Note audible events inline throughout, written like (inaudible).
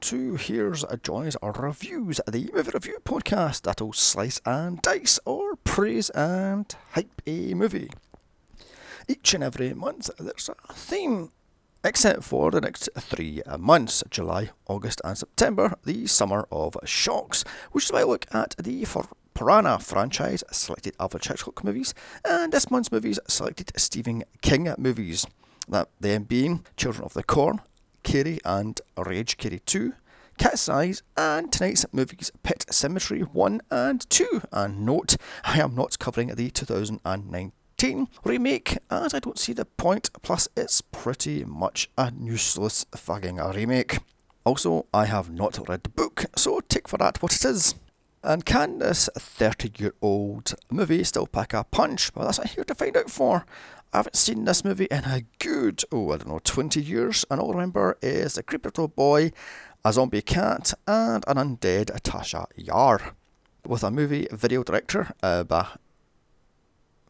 to Here's Johnny's Reviews, the movie review podcast that'll slice and dice or praise and hype a movie. Each and every month there's a theme, except for the next three months July, August, and September, the summer of shocks, which is why I look at the for Piranha franchise selected Alfred Hitchcock movies, and this month's movies selected Stephen King movies. That them being Children of the Corn, Carrie and Rage Carrie 2, Cat's Eyes, and tonight's movies Pet Sematary 1 and 2. And note, I am not covering the 2019 remake as I don't see the point, plus it's pretty much a useless fucking remake. Also, I have not read the book, so take for that what it is. And can this 30 year old movie still pack a punch? Well, that's what I'm here to find out for. I haven't seen this movie in a good, oh, I don't know, 20 years, and all I remember is a creepy little boy, a zombie cat, and an undead Tasha Yar. With a movie video director, uh, bah,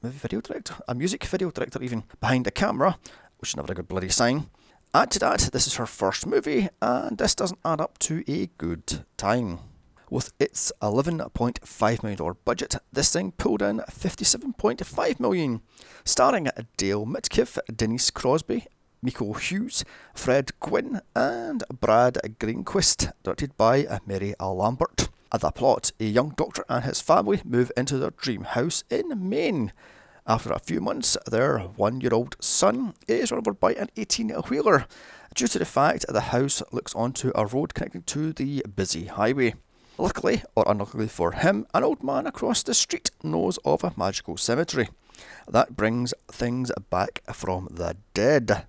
movie video director? A music video director, even behind the camera, which is never a good bloody sign. Add to that, this is her first movie, and this doesn't add up to a good time. With its $11.5 million budget, this thing pulled in 57.5 million, starring Dale Midkiff, Denise Crosby, Miko Hughes, Fred Gwynne, and Brad Greenquist, directed by Mary Lambert. At the plot, a young doctor and his family move into their dream house in Maine. After a few months, their one year old son is run over by an 18 wheeler due to the fact the house looks onto a road connecting to the busy highway. Luckily, or unluckily for him, an old man across the street knows of a magical cemetery. That brings things back from the dead.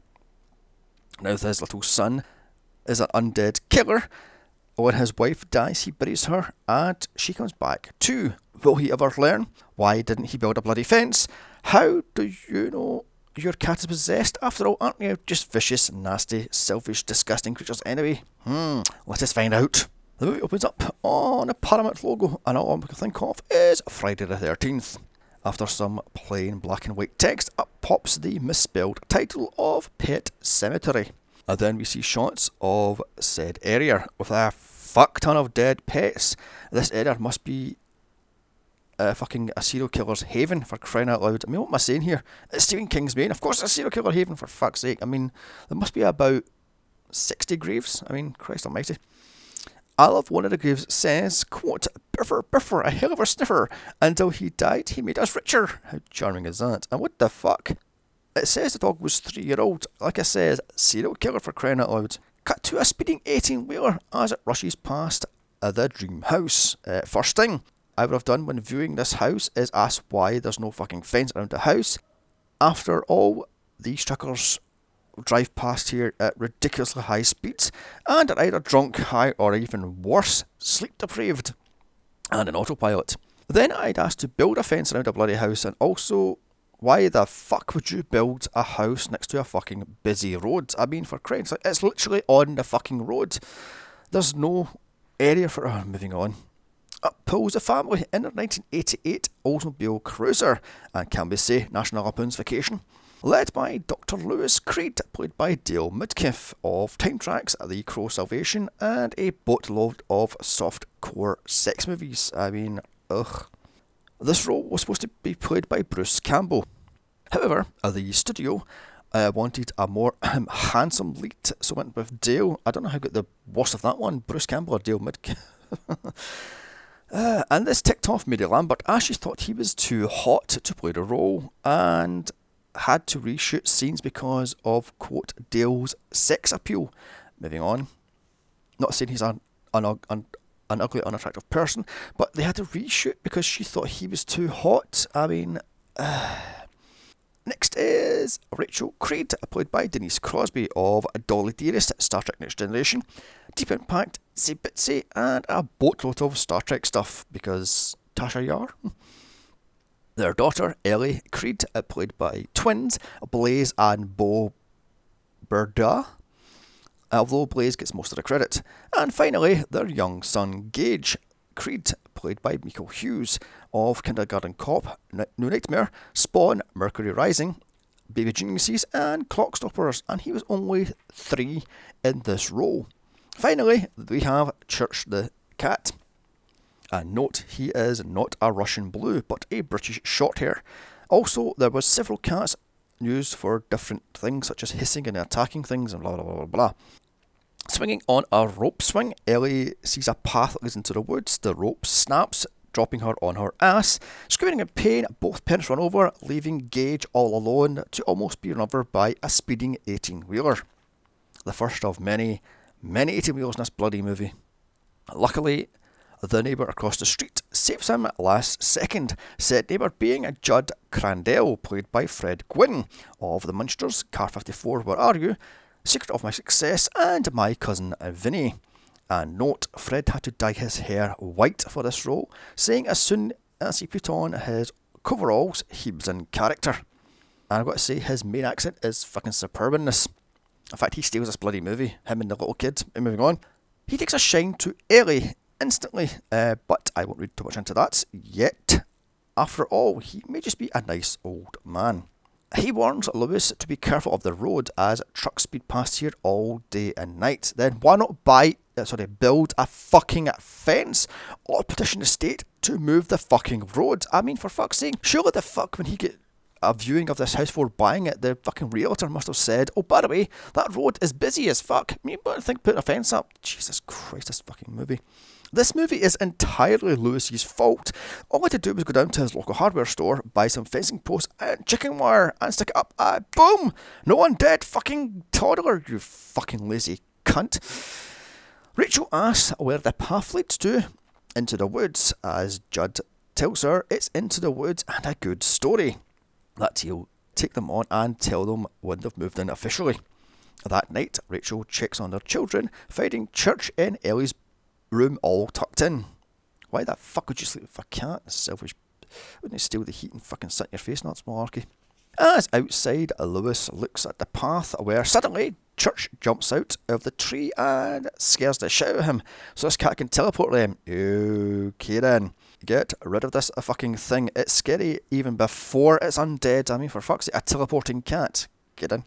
Now, his little son is an undead killer. When his wife dies, he buries her, and she comes back too. Will he ever learn? Why didn't he build a bloody fence? How do you know your cat is possessed? After all, aren't you just vicious, nasty, selfish, disgusting creatures anyway? Hmm, let us find out. The movie opens up on a Paramount logo, and all I can think of is Friday the 13th. After some plain black and white text, up pops the misspelled title of Pet Cemetery. And then we see shots of said area with a fuck ton of dead pets. This area must be a fucking a serial killer's haven for crying out loud. I mean, what am I saying here? It's Stephen King's Maine. Of course, it's a serial killer haven for fuck's sake. I mean, there must be about 60 graves. I mean, Christ almighty. I love one of the graves says, quote, Biffer, Biffer, a hell of a sniffer. Until he died, he made us richer. How charming is that? And what the fuck? It says the dog was three year old. Like I said, serial killer for crying out loud. Cut to a speeding 18 wheeler as it rushes past the dream house. Uh, first thing I would have done when viewing this house is ask why there's no fucking fence around the house. After all, these truckers drive past here at ridiculously high speeds and are either drunk, high, or even worse, sleep deprived and an autopilot. Then I'd ask to build a fence around a bloody house and also why the fuck would you build a house next to a fucking busy road? I mean, for crying it's literally on the fucking road. There's no area for. Oh, moving on. Up pulls a family in a 1988 Oldsmobile Cruiser and can we say National Lampoon's Vacation led by Dr. Lewis Creed, played by Dale Midkiff of Time Tracks, The Crow Salvation, and a boatload of soft core sex movies. I mean, ugh. This role was supposed to be played by Bruce Campbell. However, the studio uh, wanted a more (clears throat) handsome lead, so went with Dale. I don't know how got the worst of that one, Bruce Campbell or Dale Midkiff. (laughs) Uh, and this ticked off Mary Lambert as she thought he was too hot to play the role, and had to reshoot scenes because of, quote, Dale's sex appeal. Moving on. Not saying he's an, an, an, an ugly, unattractive person, but they had to reshoot because she thought he was too hot. I mean, uh, next is Rachel Creed, played by Denise Crosby of Dolly Dearest, Star Trek Next Generation, Deep Impact, Itsy and a boatload of Star Trek stuff because Tasha Yar. Their daughter, Ellie Creed, uh, played by twins, Blaze and Beau Berdahl, although Blaze gets most of the credit. And finally, their young son, Gage Creed, played by Michael Hughes, of Kindergarten Cop, New Nightmare, Spawn, Mercury Rising, Baby Geniuses, and Clockstoppers, and he was only three in this role. Finally, we have Church the cat. And note, he is not a Russian blue, but a British shorthair. Also, there was several cats used for different things, such as hissing and attacking things, and blah blah blah blah blah. Swinging on a rope swing, Ellie sees a path that leads into the woods. The rope snaps, dropping her on her ass. Screaming in pain, both parents run over, leaving Gage all alone to almost be run over by a speeding 18 wheeler. The first of many, many 18 wheels in this bloody movie. Luckily, the neighbour across the street saves him last second, said neighbour being a Judd Crandall, played by Fred Gwynne of The Munsters, Car 54, Where Are You? Secret of My Success, and My Cousin Vinny. And note, Fred had to dye his hair white for this role, saying as soon as he put on his coveralls, he was in character. And I've got to say, his Maine accent is fucking superb in this. In fact, he steals this bloody movie, him and the little kid. And moving on. He takes a shine to Ellie instantly, uh, but I won't read too much into that yet. After all, he may just be a nice old man. He warns Lewis to be careful of the road as trucks speed past here all day and night. Then why not buy, uh, sorry, build a fucking fence or petition the state to move the fucking road? I mean, for fuck's sake, surely the fuck when he get a viewing of this house for buying it, the fucking realtor must have said, "Oh, by the way, that road is busy as fuck." I mean, but I think putting a fence up. Jesus Christ, this fucking movie. This movie is entirely Lewis's fault. All I had to do was go down to his local hardware store, buy some fencing posts and chicken wire, and stick it up. Uh, boom! No one dead. Fucking toddler, you fucking lazy cunt. Rachel asks where the path leads to. Into the woods, as Judd tells her it's into the woods and a good story. That he'll take them on and tell them when they've moved in officially. That night, Rachel checks on their children, finding Church in Ellie's room all tucked in. Why the fuck would you sleep with a cat? selfish. Wouldn't it steal the heat and fucking sit in your face? Not malarkey. As outside, Lewis looks at the path where suddenly Church jumps out of the tree and scares the shit out of him. So this cat can teleport them. Okay then. Get rid of this fucking thing. It's scary even before it's undead. I mean, for fuck's sake, a teleporting cat. Get in.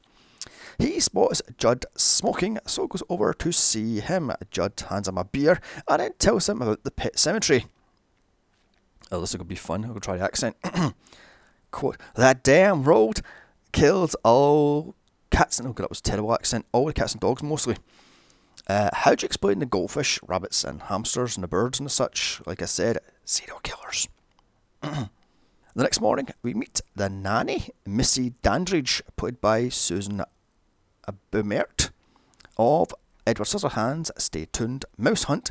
He spots Judd smoking, so goes over to see him. Judd hands him a beer and then tells him about the pet cemetery. Oh, this is going to be fun. I'll try the accent. (clears throat) Quote, that damn road killed all cats and oh god, that was terrible accent. All the cats and dogs mostly. Uh, how do you explain the goldfish, rabbits, and hamsters and the birds and the such? Like I said, serial killers. (clears throat) the next morning, we meet the nanny, Missy Dandridge, played by Susan Blommaert of Edward Scissorhands, Stay Tuned, Mouse Hunt,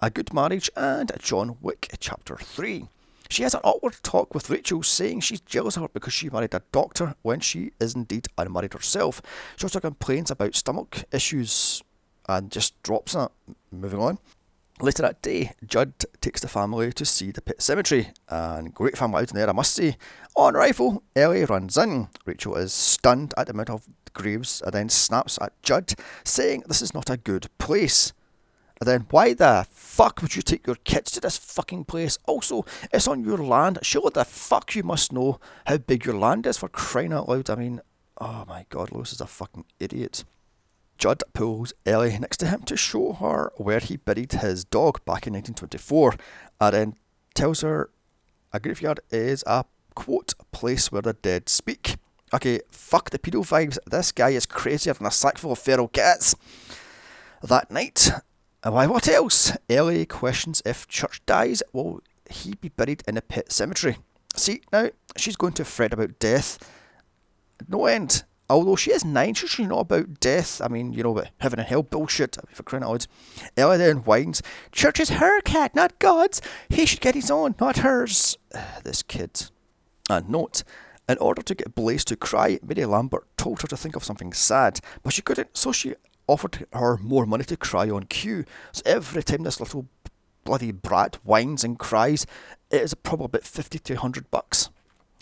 A Good Marriage, and John Wick Chapter 3. She has an awkward talk with Rachel, saying she's jealous of her because she married a doctor when she is indeed unmarried herself. She also complains about stomach issues and just drops that. Moving on. Later that day, Judd takes the family to see the pet cemetery, and great family out in there, I must say. On rifle, Ellie runs in. Rachel is stunned at the amount of graves and then snaps at Judd, saying this is not a good place. And then why the fuck would you take your kids to this fucking place? Also, it's on your land. Surely the fuck you must know how big your land is for crying out loud. I mean, oh my god, Lewis is a fucking idiot. Judd pulls Ellie next to him to show her where he buried his dog back in 1924, and then tells her a graveyard is a quote place where the dead speak. Okay, fuck the pedo vibes. This guy is crazier than a sack full of feral cats. That night, uh, why, what else? Ellie questions if Church dies, will he be buried in a pet cemetery? See, now, she's going to fret about death. No end. Although she is nine, should she know about death? I mean, you know, about heaven and hell bullshit, for crying out. Ellie then whines, Church is her cat, not God's. He should get his own, not hers. (sighs) this kid. And note, in order to get Blaze to cry, Mary Lambert told her to think of something sad, but she couldn't, so she offered her more money to cry on cue. So every time this little bloody brat whines and cries, it is probably about 50 to 100 bucks.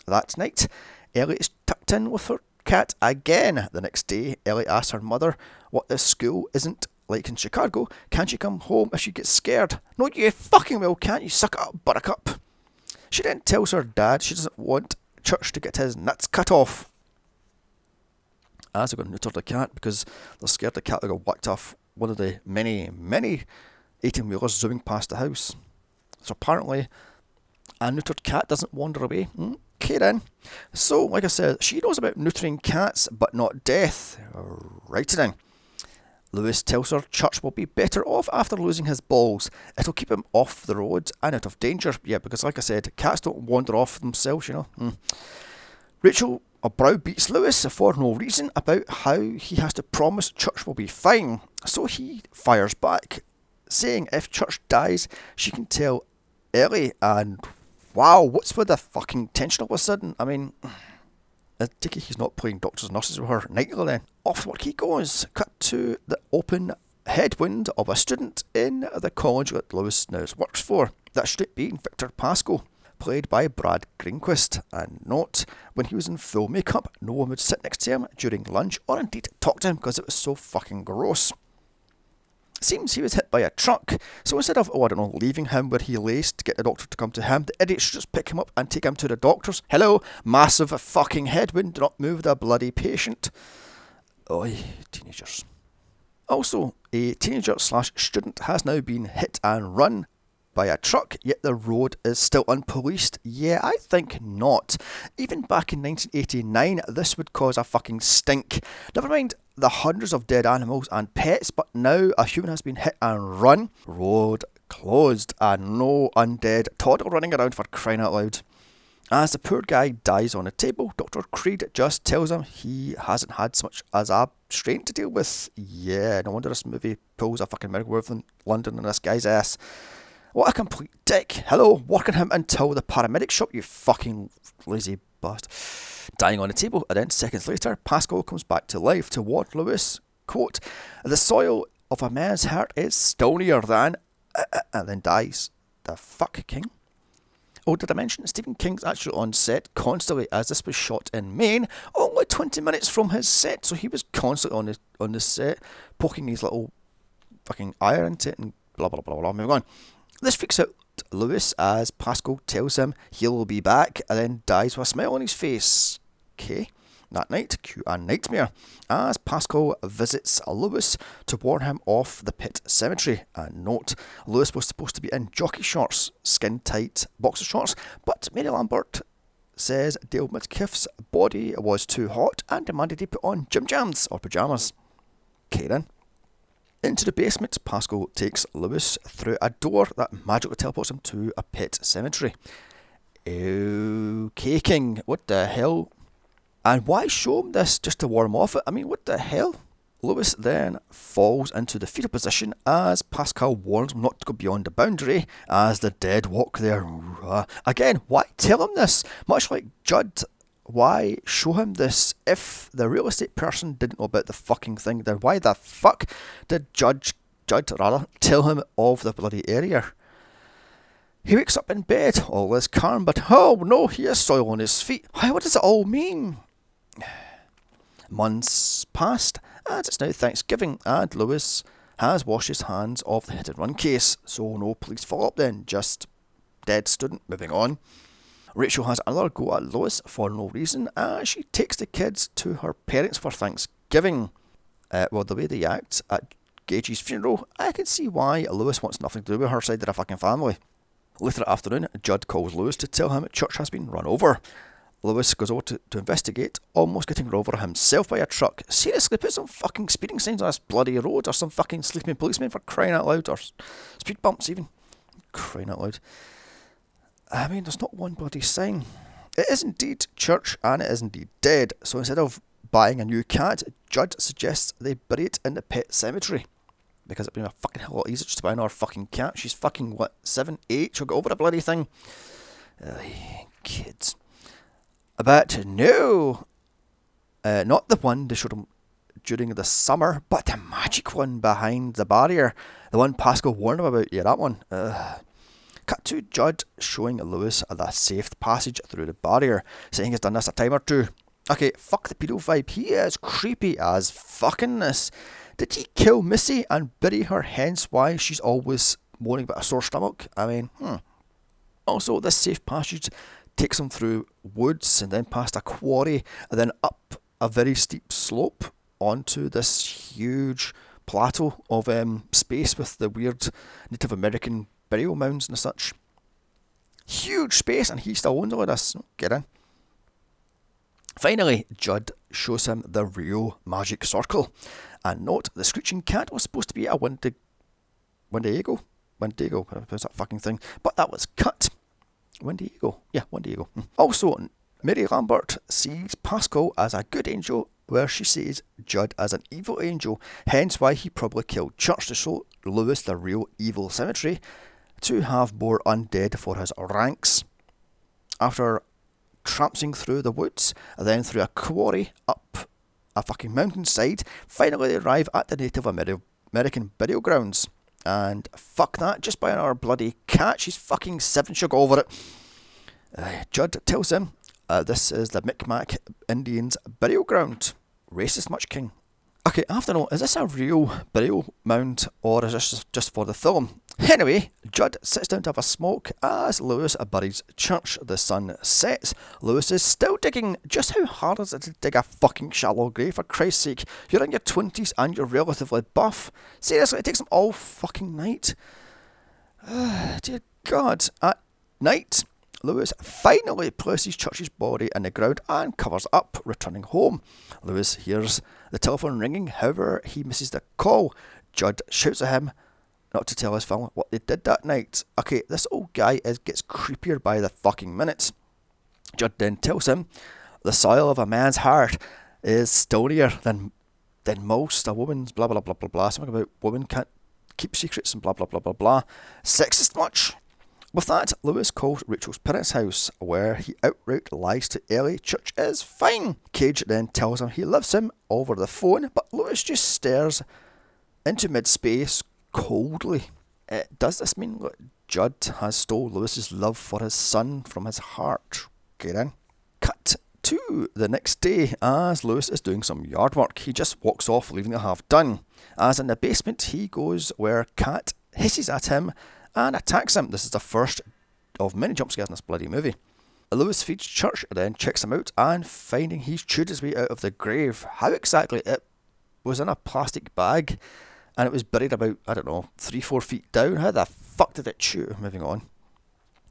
That night, Ellie is tucked in with her cat again. The next day, Ellie asks her mother what this school isn't like in Chicago. Can't she come home if she gets scared? No, you fucking well can't. You suck it up, buttercup. She then tells her dad she doesn't want church to get his nuts cut off. As they're going to neuter the cat because they're scared the cat will get whacked off one of the many, many 18 wheelers zooming past the house. So apparently, a neutered cat doesn't wander away. Hmm, okay then. So, like I said, she knows about neutering cats, but not death. Right then. Lewis tells her Church will be better off after losing his balls. It'll keep him off the road and out of danger. Yeah, because like I said, cats don't wander off themselves, you know. Mm. Rachel browbeats Lewis for no reason about how he has to promise Church will be fine. So he fires back, saying if Church dies, she can tell Ellie. And wow, what's with the fucking tension all of a sudden? I mean, I take it he's not playing doctors and nurses with her nightly then. Off work he goes. Cut to the open headwind of a student in the college that Lewis now works for. That student being Victor Pascow, played by Brad Greenquist. And note, when he was in full makeup, no one would sit next to him during lunch or indeed talk to him because it was so fucking gross. Seems he was hit by a truck, so instead of, oh, I don't know, leaving him where he lays to get the doctor to come to him, the idiot should just pick him up and take him to the doctors. Hello, massive fucking headwind, do not move the bloody patient. Oi, teenagers. Also, a teenager slash student has now been hit and run by a truck, yet the road is still unpoliced? Yeah, I think not. Even back in 1989, this would cause a fucking stink. Never mind the hundreds of dead animals and pets, but now a human has been hit and run. Road closed, and no undead toddler running around for crying out loud. As the poor guy dies on a table, Dr. Creed just tells him he hasn't had so much as a strain to deal with. Yeah, no wonder this movie pulls a fucking miracle in London in this guy's ass. What a complete dick. Hello, working him until the paramedic shop, you fucking lazy bastard. Dying on the table, and then seconds later, Pascow comes back to life to warn Lewis, quote, The soil of a man's heart is stonier than... Uh, uh, and then dies. The fuck, King? Oh, did I mention Stephen King's actually on set constantly as this was shot in Maine, only 20 minutes from his set, so he was constantly on the, on the set, poking his little fucking eye into it and blah blah blah blah blah. Moving on. This freaks out Lewis as Pascow tells him he'll be back and then dies with a smile on his face. Okay. That night, cue a nightmare as Pascow visits Lewis to warn him off the pit cemetery. And note, Lewis was supposed to be in jockey shorts, skin tight boxer shorts, but Mary Lambert says Dale Midkiff's body was too hot and demanded he put on gym jams or pyjamas. Okay then. Into the basement, Pascal takes Lewis through a door that magically teleports him to a pet cemetery. Okay, King, what the hell? And why show him this just to warm off it? I mean, what the hell? Lewis then falls into the fetal position as Pascal warns him not to go beyond the boundary as the dead walk there. Again, why tell him this? Much like Judd why show him this if the real estate person didn't know about the fucking thing? Then why the fuck did Judge Judd rather tell him of the bloody area? He wakes up in bed, all is calm, but oh no, he has soil on his feet. Why, what does it all mean? Months passed, and it's now Thanksgiving, and Lewis has washed his hands of the hit and run case, so no police follow up then, just dead student moving on. Rachel has another go at Lois for no reason as she takes the kids to her parents for Thanksgiving. Uh, well, the way they act at Gage's funeral, I can see why Lewis wants nothing to do with her side of the fucking family. Later that afternoon, Judd calls Lewis to tell him church has been run over. Lewis goes over to, to investigate, almost getting run over himself by a truck. Seriously, put some fucking speeding signs on this bloody road, or some fucking sleeping policeman for crying out loud, or speed bumps even. Crying out loud. I mean, there's not one bloody sign. It is indeed church and it is indeed dead. So instead of buying a new cat, Judd suggests they bury it in the pet cemetery. Because it'd be a fucking hell lot easier just to buy another fucking cat. She's fucking, what, 7, 8? She'll get over the bloody thing. kids. But no! Uh, not the one they showed him during the summer, but the magic one behind the barrier. The one Pascal warned him about. Yeah, that one. Ugh. Cut to Judd showing Lewis the safe passage through the barrier, saying he's done this a time or two. Okay, fuck the pedo vibe. He is creepy as fuckingness. Did he kill Missy and bury her, hence why she's always moaning about a sore stomach? I mean, hmm. Also, this safe passage takes him through woods and then past a quarry and then up a very steep slope onto this huge plateau of um, space with the weird Native American burial mounds and such. Huge space, and he still owns all of this. Get in. Finally, Judd shows him the real magic circle. And note, the screeching cat was supposed to be a Wendigo. Wendigo? Wendigo, what's that fucking thing? But that was cut. Wendigo. Yeah, Wendigo. (laughs) Also, Mary Lambert sees Pascal as a good angel, where she sees Judd as an evil angel, hence why he probably killed Church to show Lewis the real evil cemetery to have more undead for his ranks. After tramping through the woods, then through a quarry up a fucking mountainside, finally they arrive at the Native American burial grounds. And fuck that, just by our bloody cat, she's fucking seven shook over it. Uh, Judd tells him uh, this is the Micmac Indians' burial ground. Racist much king. Okay, to know, is this a real burial mound or is this just for the film? Anyway, Judd sits down to have a smoke as Lewis buries church. The sun sets. Lewis is still digging. Just how hard is it to dig a fucking shallow grave, for Christ's sake? You're in your 20s and you're relatively buff. Seriously, it takes him all fucking night. Uh, (sighs) dear God. At night, Lewis finally places Church's body in the ground and covers up, returning home. Lewis hears the telephone ringing, however, he misses the call. Judd shouts at him not to tell his family what they did that night. Okay, this old guy is gets creepier by the fucking minutes. Judd then tells him the soil of a man's heart is stonier than than most. A woman's blah blah blah blah blah. Something about women can't keep secrets and blah blah blah blah blah. Sexist much. With that, Lewis calls Rachel's parents' house, where he outright lies to Ellie. Church is fine. Gage then tells him he loves him over the phone, but Lewis just stares into mid space coldly. Uh, does this mean that Judd has stole Lewis's love for his son from his heart? Get in. Cut to the next day as Lewis is doing some yard work. He just walks off, leaving it half done. As in the basement, he goes where Cat hisses at him and attacks him. This is the first of many jump scares in this bloody movie. Lewis feeds Church, then checks him out, and finding he's chewed his way out of the grave. How exactly it was in a plastic bag, and it was buried about, I don't know, three, four feet down. How the fuck did it chew? Moving on.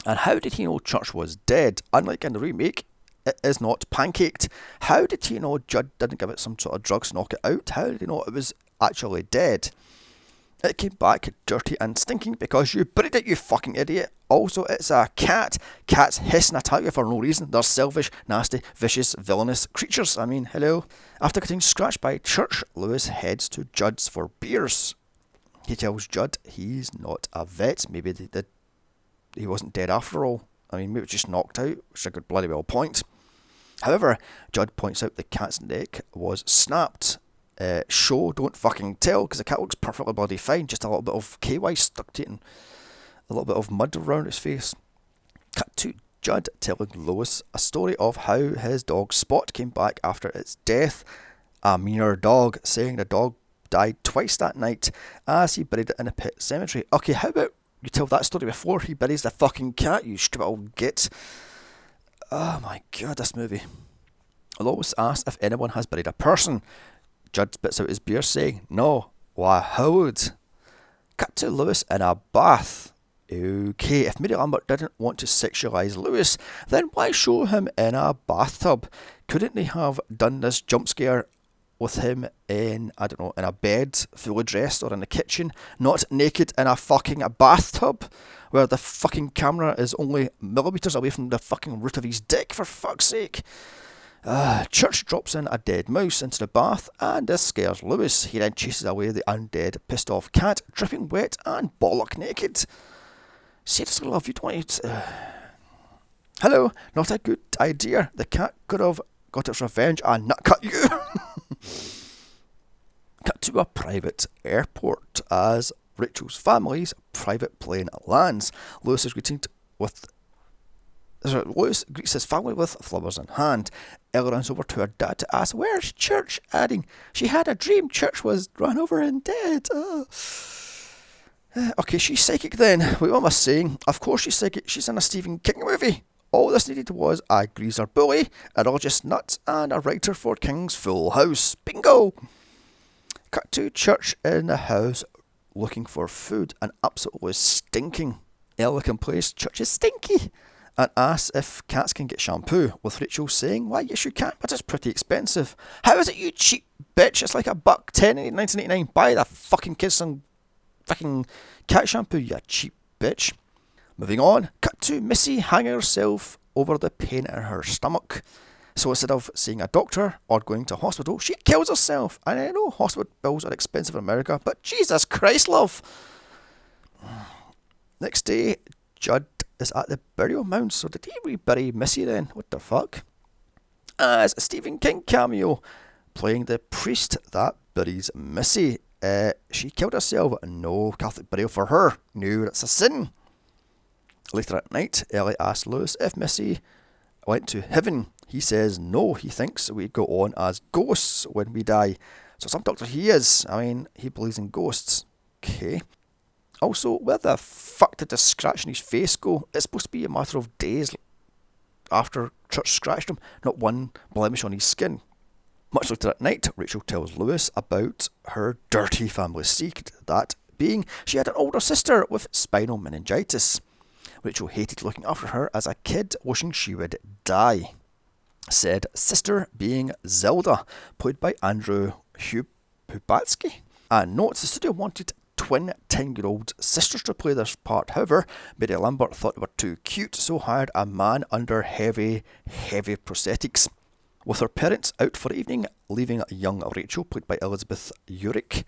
And how did he know Church was dead? Unlike in the remake, it is not pancaked. How did he know Judd didn't give it some sort of drugs knock it out? How did he know it was actually dead? It came back dirty and stinking because you buried it, you fucking idiot. Also, it's a cat. Cats hiss and attack you for no reason. They're selfish, nasty, vicious, villainous creatures. I mean, hello. After getting scratched by Church, Lewis heads to Judd's for beers. He tells Judd he's not a vet. Maybe did. He wasn't dead after all. I mean, maybe it just knocked out, which I could bloody well point. However, Judd points out the cat's neck was snapped uh, show don't fucking tell because the cat looks perfectly bloody fine. Just a little bit of KY stuck to it and a little bit of mud around its face. Cut to Judd telling Lois a story of how his dog Spot came back after its death. A meaner dog, saying the dog died twice that night as he buried it in a pet cemetery. Okay, how about you tell that story before he buries the fucking cat, you stupid old git? Oh my god, this movie. Lois asks if anyone has buried a person. Judd spits out his beer, saying, No, why, Howard? Cut to Lewis in a bath. Okay, if Mary Lambert didn't want to sexualise Lewis, then why show him in a bathtub? Couldn't they have done this jump scare with him in, I don't know, in a bed, fully dressed, or in the kitchen, not naked in a fucking bathtub, where the fucking camera is only millimetres away from the fucking root of his dick, for fuck's sake? Uh, Church drops in a dead mouse into the bath, and this scares Lewis. He then chases away the undead, pissed off cat, dripping wet and bollock naked. Seriously, love, you don't to. Uh... Hello, not a good idea. The cat could have got its revenge and not cut you. (laughs) cut to a private airport as Rachel's family's private plane lands. Lewis is greeting with Lewis greets his family with flowers in hand. Over to her dad to ask, Where's Church? adding, She had a dream Church was run over and dead. Oh. okay, she's psychic then. What am I saying? Of course she's psychic. She's in a Stephen King movie. All this needed was a greaser bully, a religious nut, and a writer for King's Full House. Bingo! Cut to Church in the house looking for food and absolutely stinking. Ella complains Church is stinky and asks if cats can get shampoo, with Rachel saying, Why, yes, you can, but it's pretty expensive. How is it, you cheap bitch? It's like a buck ten in 1989. Buy the fucking kids some fucking cat shampoo, you cheap bitch. Moving on, cut to Missy hanging herself over the pain in her stomach. So instead of seeing a doctor or going to hospital, she kills herself. And I know hospital bills are expensive in America, but Jesus Christ, love. Next day, Judd is at the burial mound. So did he rebury Missy then? What the fuck? As a Stephen King cameo, playing the priest that buries Missy. Uh, she killed herself. No Catholic burial for her. No, that's a sin. Later at night, Ellie asks Lewis if Missy went to heaven. He says no, he thinks we go on as ghosts when we die. So some doctor he is. I mean, he believes in ghosts. Okay. Also, where the fuck did the scratch in his face go? It's supposed to be a matter of days after Church scratched him, not one blemish on his skin. Much later that night, Rachel tells Lewis about her dirty family secret, that being she had an older sister with spinal meningitis. Rachel hated looking after her as a kid, wishing she would die. Said sister being Zelda, played by Andrew Hubatsek. And notes the studio wanted twin 10 year old sisters to play this part. However, Mary Lambert thought they were too cute, so hired a man under heavy, heavy prosthetics. With her parents out for the evening, leaving young Rachel, played by Elizabeth Urich,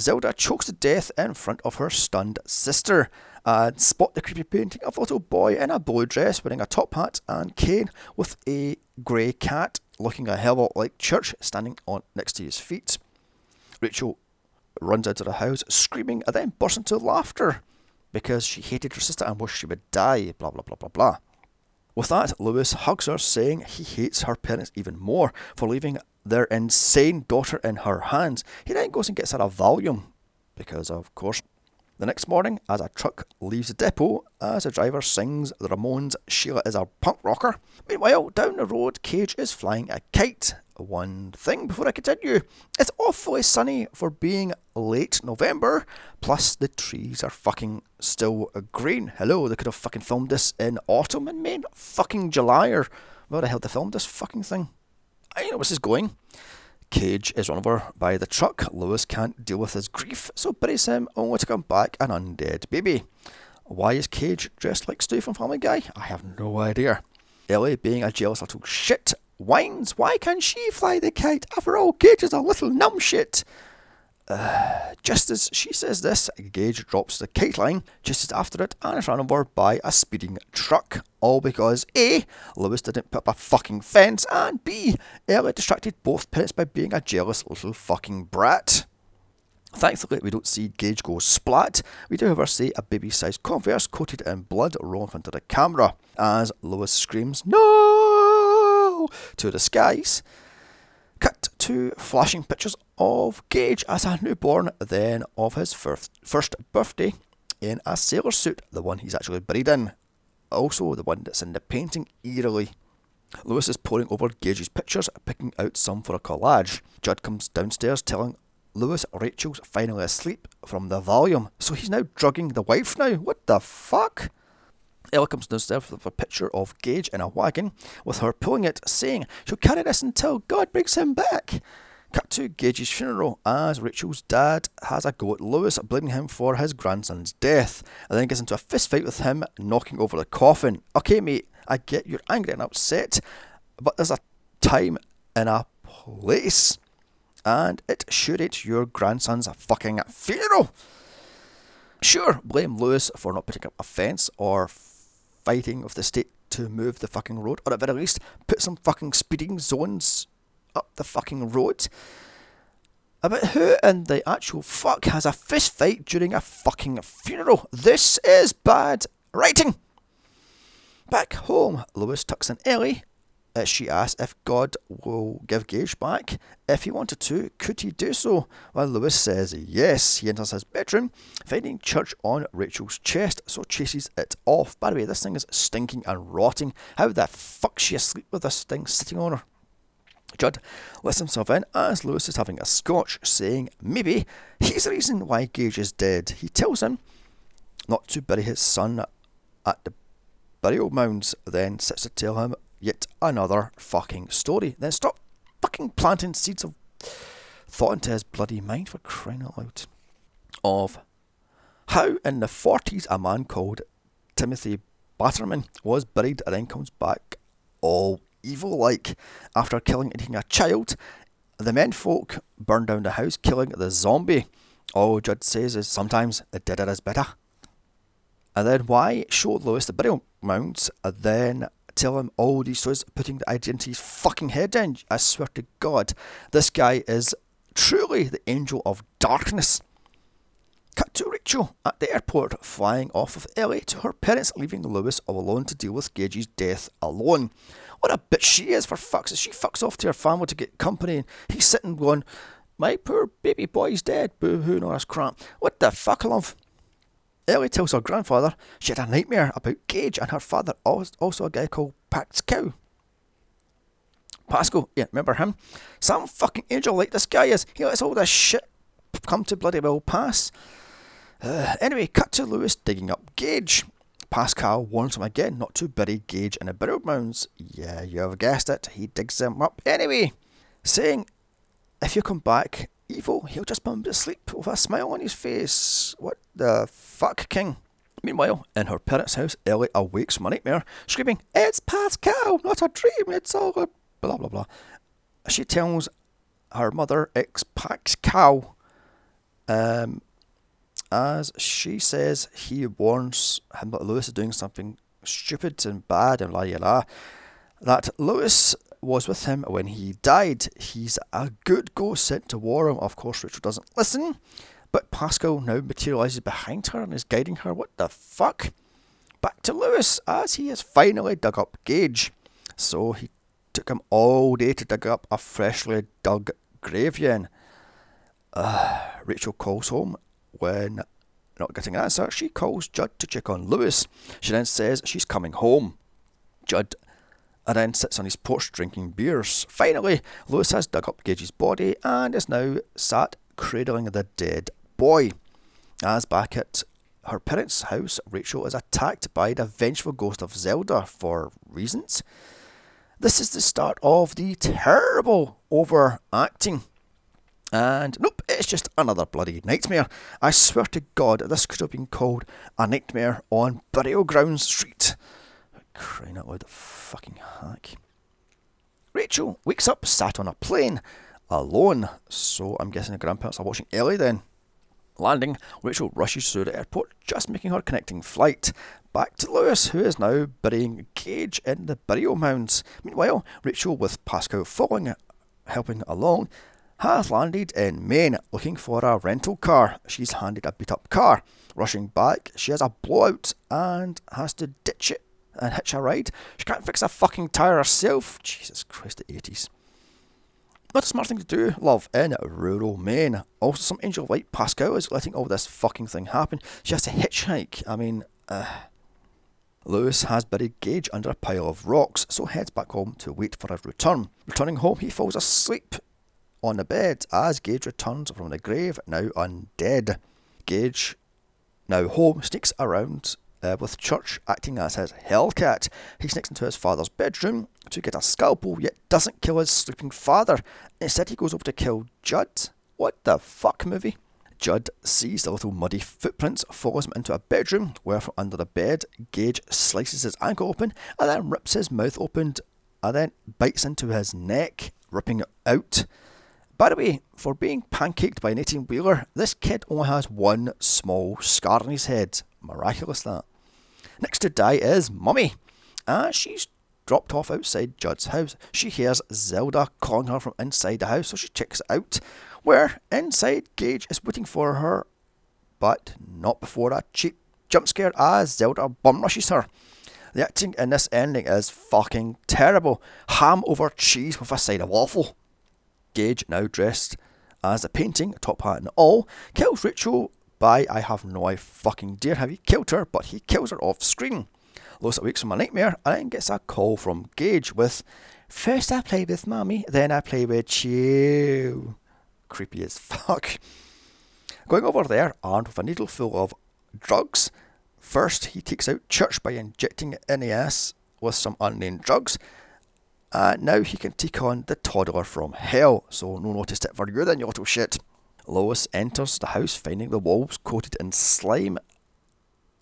Zelda chokes to death in front of her stunned sister and spot the creepy painting of a little boy in a blue dress wearing a top hat and cane with a grey cat looking a hell lot like Church standing on next to his feet. Rachel runs out of the house screaming and then bursts into laughter because she hated her sister and wished she would die, blah blah blah blah blah. With that, Lewis hugs her, saying he hates her parents even more for leaving their insane daughter in her hands. He then goes and gets her a volume, because of course. The next morning, as a truck leaves the depot, as a driver sings the Ramones' Sheila is a punk rocker. Meanwhile, down the road, Gage is flying a kite. One thing before I continue it's awfully sunny for being late November, plus the trees are fucking still green. Hello, they could have fucking filmed this in autumn and May, fucking July or where the hell they filmed this fucking thing. I know where this is going. Gage is run over by the truck. Lewis can't deal with his grief, so buries him only to come back an undead baby. Why is Gage dressed like Stu from Family Guy? I have no idea. Ellie, being a jealous little shit, whines, Why can't she fly the kite? After all, Gage is a little numb shit. Uh, just as she says this, Gage drops the kite line just as after it and is run over by a speeding truck. All because A. Lewis didn't put up a fucking fence and B. Elliot distracted both parents by being a jealous little fucking brat. Thankfully, we don't see Gage go splat. We do, however, see a baby sized converse coated in blood roll in front of the camera as Lewis screams, No! To the skies. Cut to flashing pictures of Gage as a newborn, then of his first, first birthday in a sailor suit, the one he's actually buried in. Also, the one that's in the painting eerily. Lewis is poring over Gage's pictures, picking out some for a collage. Judd comes downstairs telling Lewis Rachel's finally asleep from the volume, so he's now drugging the wife now. What the fuck? Comes downstairs with a picture of Gage in a wagon, with her pulling it, saying she'll carry this until God brings him back. Cut to Gage's funeral as Rachel's dad has a go at Lewis, blaming him for his grandson's death, and then gets into a fist fight with him, knocking over the coffin. Okay, mate, I get you're angry and upset, but there's a time and a place, and it sure ain't your grandson's fucking funeral. Sure, blame Lewis for not putting up a fence or fighting of the state to move the fucking road, or at very least put some fucking speeding zones up the fucking road. About who in the actual fuck has a fist fight during a fucking funeral? This is bad writing. Back home, Lewis tucks in Ellie uh, she asks if God will give Gage back. If he wanted to, could he do so? Well, Lewis says yes. He enters his bedroom, finding Church on Rachel's chest, so chases it off. By the way, this thing is stinking and rotting. How the fuck she asleep with this thing sitting on her? Judd lets himself in as Lewis is having a scotch, saying maybe he's the reason why Gage is dead. He tells him not to bury his son at the burial mounds, then sits to tell him yet another fucking story. Then stop fucking planting seeds of thought into his bloody mind for crying out loud. Of how in the 40s a man called Timothy Baterman was buried and then comes back all evil like after killing and eating a child. The men folk burn down the house, killing the zombie. All Judd says is sometimes the deader is better. And then why show Lewis the burial mounds and then tell him all these stories, putting the idea into his fucking head in? I swear to God, this guy is truly the angel of darkness. Cut to Rachel at the airport, flying off with Ellie to her parents, leaving Lewis all alone to deal with Gage's death alone. What a bitch she is, for fuck's. She fucks off to her family to get company, and he's sitting going, My poor baby boy's dead, boo hoo, all this crap. What the fuck, love? Ellie tells her grandfather she had a nightmare about Gage and her father, also a guy called Pascal. Pascal, yeah, remember him? Some fucking angel like this guy is. He lets all this shit come to bloody well pass. Uh, anyway, cut to Lewis digging up Gage. Pascal warns him again not to bury Gage in the burial mounds. Yeah, you have guessed it. He digs him up anyway, saying, If you come back evil, he'll just bump to sleep with a smile on his face. What the fuck, King? Meanwhile, in her parents' house, Ellie awakes from a nightmare, screaming, It's Pascal, not a dream, it's all a blah blah blah. She tells her mother it's Pascal um, as she says, he warns him that Lewis is doing something stupid and bad and la la la. That Lewis was with him when he died. He's a good ghost sent to warn him. Of course, Richard doesn't listen, but Pascal now materialises behind her and is guiding her. What the fuck? Back to Lewis as he has finally dug up Gage. So he took him all day to dig up a freshly dug grave again. Uh, Rachel calls home when not getting an answer. She calls Judd to check on Lewis. She then says she's coming home. Judd then sits on his porch drinking beers. Finally, Lewis has dug up Gage's body and is now sat cradling the dead boy. As back at her parents' house, Rachel is attacked by the vengeful ghost of Zelda for reasons. This is the start of the terrible overacting and nope, it's just another bloody nightmare. I swear to God, this could have been called a nightmare on Burial Ground Street. Crying out loud, the fucking hack. Rachel wakes up sat on a plane, alone. So I'm guessing the grandparents are watching Ellie then. Landing, Rachel rushes through the airport, just making her connecting flight. Back to Lewis, who is now burying Gage in the burial mounds. Meanwhile, Rachel, with Pascal following, helping along, has landed in Maine looking for a rental car. She's handed a beat up car. Rushing back, she has a blowout and has to ditch it and hitch a ride. She can't fix a fucking tyre herself. Jesus Christ, the 80s. Not a smart thing to do, love, in rural Maine. Also, some angel like Pascal is letting all this fucking thing happen. She has to hitchhike. I mean, uh, Lewis has buried Gage under a pile of rocks, so heads back home to wait for a return. Returning home, he falls asleep on the bed as Gage returns from the grave, now undead. Gage, now home, sneaks around uh, with Church acting as his hellcat. He sneaks into his father's bedroom to get a scalpel, yet doesn't kill his sleeping father. Instead, he goes over to kill Judd. What the fuck movie? Judd sees the little muddy footprints, follows him into a bedroom, where from under the bed, Gage slices his ankle open and then rips his mouth open and then bites into his neck, ripping it out. By the way, for being pancaked by an 18 wheeler, this kid only has one small scar on his head. Miraculous that. Next to die is Mummy. As ah, she's dropped off outside Judd's house, she hears Zelda calling her from inside the house, so she checks it out. Where inside Gage is waiting for her, but not before a cheap jump scare as ah, Zelda bum rushes her. The acting in this ending is fucking terrible. Ham over cheese with a side of waffle. Gage, now dressed as a painting, top hat and all, kills Rachel by I have no fucking dare have he killed her, but he kills her off screen. Louis awakes from a nightmare and then gets a call from Gage with First I play with mommy, then I play with you. Creepy as fuck. Going over there, armed with a needle full of drugs. First, he takes out Church by injecting it in the ass with some unnamed drugs. And now he can take on the toddler from hell. So, no notice it for you then, you little shit. Louis enters the house finding the walls coated in slime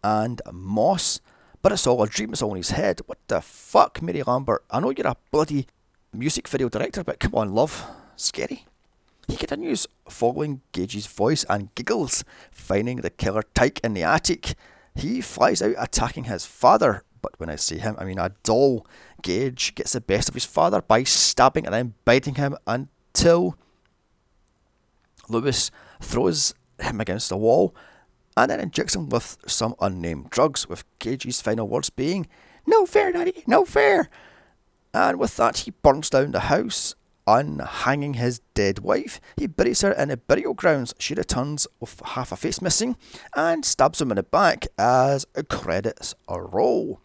and moss. But it's all a dream, it's all in his head. What the fuck, Mary Lambert? I know you're a bloody music video director, but come on, love. Scary. He continues following Gage's voice and giggles, finding the killer tyke in the attic. He flies out attacking his father, but when I see him, I mean a doll. Gage gets the best of his father by stabbing and then biting him until Lewis throws him against the wall and then injects him with some unnamed drugs, with Gage's final words being, No fair, Daddy, no fair. And with that, he burns down the house, unhanging his dead wife. He buries her in the burial grounds. She returns with half a face missing and stabs him in the back as credits roll.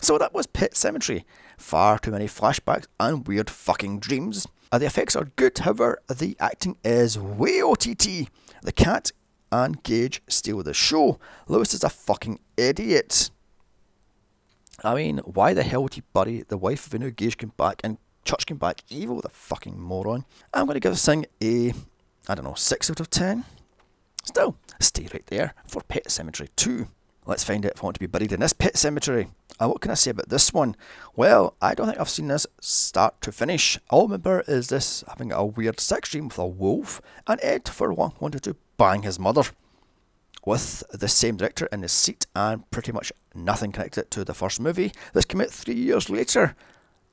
So that was Pet Sematary. Far too many flashbacks and weird fucking dreams. Uh, the effects are good, however, the acting is way OTT. The cat and Gage steal the show. Lewis is a fucking idiot. I mean, why the hell would he bury the wife of a new Gage came back and Church came back evil, the fucking moron. I'm going to give this thing a, I don't know, 6 out of 10. Still, stay right there for Pet Sematary 2. Let's find out if I want to be buried in this pet cemetery. Uh, what can I say about this one? Well, I don't think I've seen this start to finish. All I remember is this having a weird sex dream with a wolf, and Ed, for one, wanted to bang his mother. With the same director in his seat and pretty much nothing connected to the first movie, this came out three years later.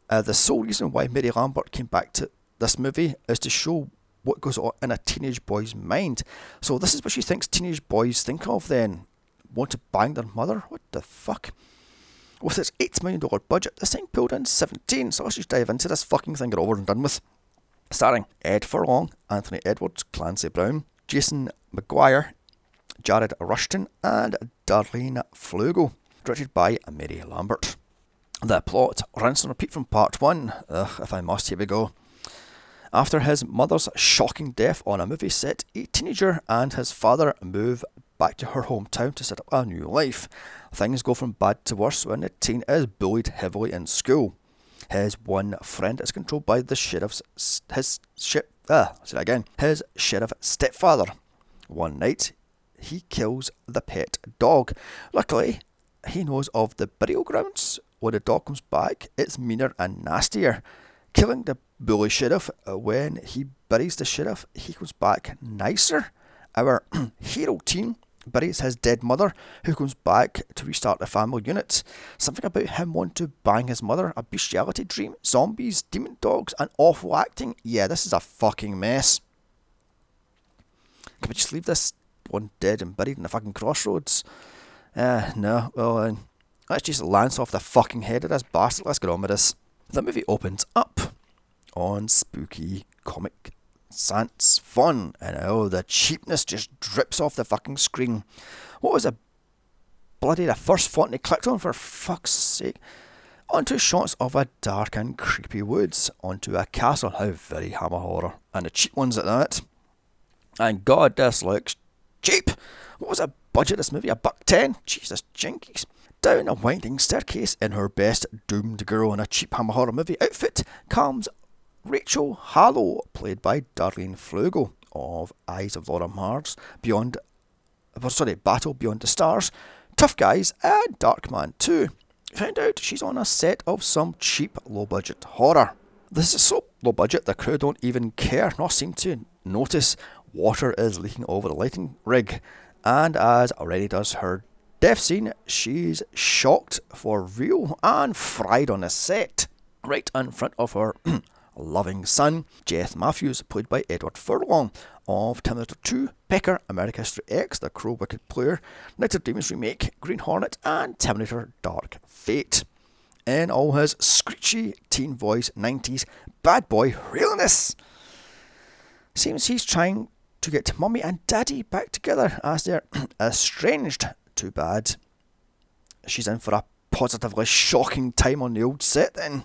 Uh, the sole reason why Mary Lambert came back to this movie is to show what goes on in a teenage boy's mind. So this is what she thinks teenage boys think of then. Want to bang their mother? What the fuck? With its $8 million budget, this thing pulled in 17, so let's just dive into this fucking thing get over and done with. Starring Ed Furlong, Anthony Edwards, Clancy Brown, Jason McGuire, Jared Rushton, and Darlanne Fluegel. Directed by Mary Lambert. The plot rinse and repeat from part one. Ugh, if I must, here we go. After his mother's shocking death on a movie set, a teenager and his father move back to her hometown to set up a new life. Things go from bad to worse when the teen is bullied heavily in school. His one friend is controlled by the sheriff's his ship ah, say that again. His sheriff stepfather. One night, he kills the pet dog. Luckily, he knows of the burial grounds. When the dog comes back, it's meaner and nastier. Killing the bully sheriff, uh, when he buries the sheriff, he comes back nicer. Our (clears throat) hero teen buries his dead mother, who comes back to restart the family unit. Something about him wanting to bang his mother, a bestiality dream, zombies, demon dogs, and awful acting. Yeah, this is a fucking mess. Can we just leave this one dead and buried in the fucking crossroads? Uh, no, well, uh, let's just lance off the fucking head of this bastard. Let's get on with this. The movie opens up on spooky comic sans fun, and oh, the cheapness just drips off the fucking screen. What was a bloody the first font they clicked on for fuck's sake? Onto shots of a dark and creepy woods, onto a castle, how very hammer horror, and the cheap ones at that. And god, this looks cheap. What was a budget this movie? A buck ten? Jesus jinkies. Down a winding staircase in her best doomed girl in a cheap hammer horror movie outfit comes Rachel Harlow, played by Darlanne Fluegel of Eyes of Laura Mars, Beyond, uh, sorry, Battle Beyond the Stars, Tough Guys, and Darkman 2. Found out she's on a set of some cheap low budget horror. This is so low budget the crew don't even care, nor seem to notice water is leaking over the lighting rig. And as already does her death scene, she's shocked for real and fried on the set. Right in front of her (clears throat) loving son, Jeff Matthews, played by Edward Furlong, of Terminator 2, Pecker, American History X, The Crow Wicked Prayer, Night of Demons Remake, Green Hornet, and Terminator Dark Fate. In all his screechy teen voice 90s bad boy realness. Seems he's trying to get mummy and daddy back together as they're (clears throat) estranged. Too bad. She's in for a positively shocking time on the old set then.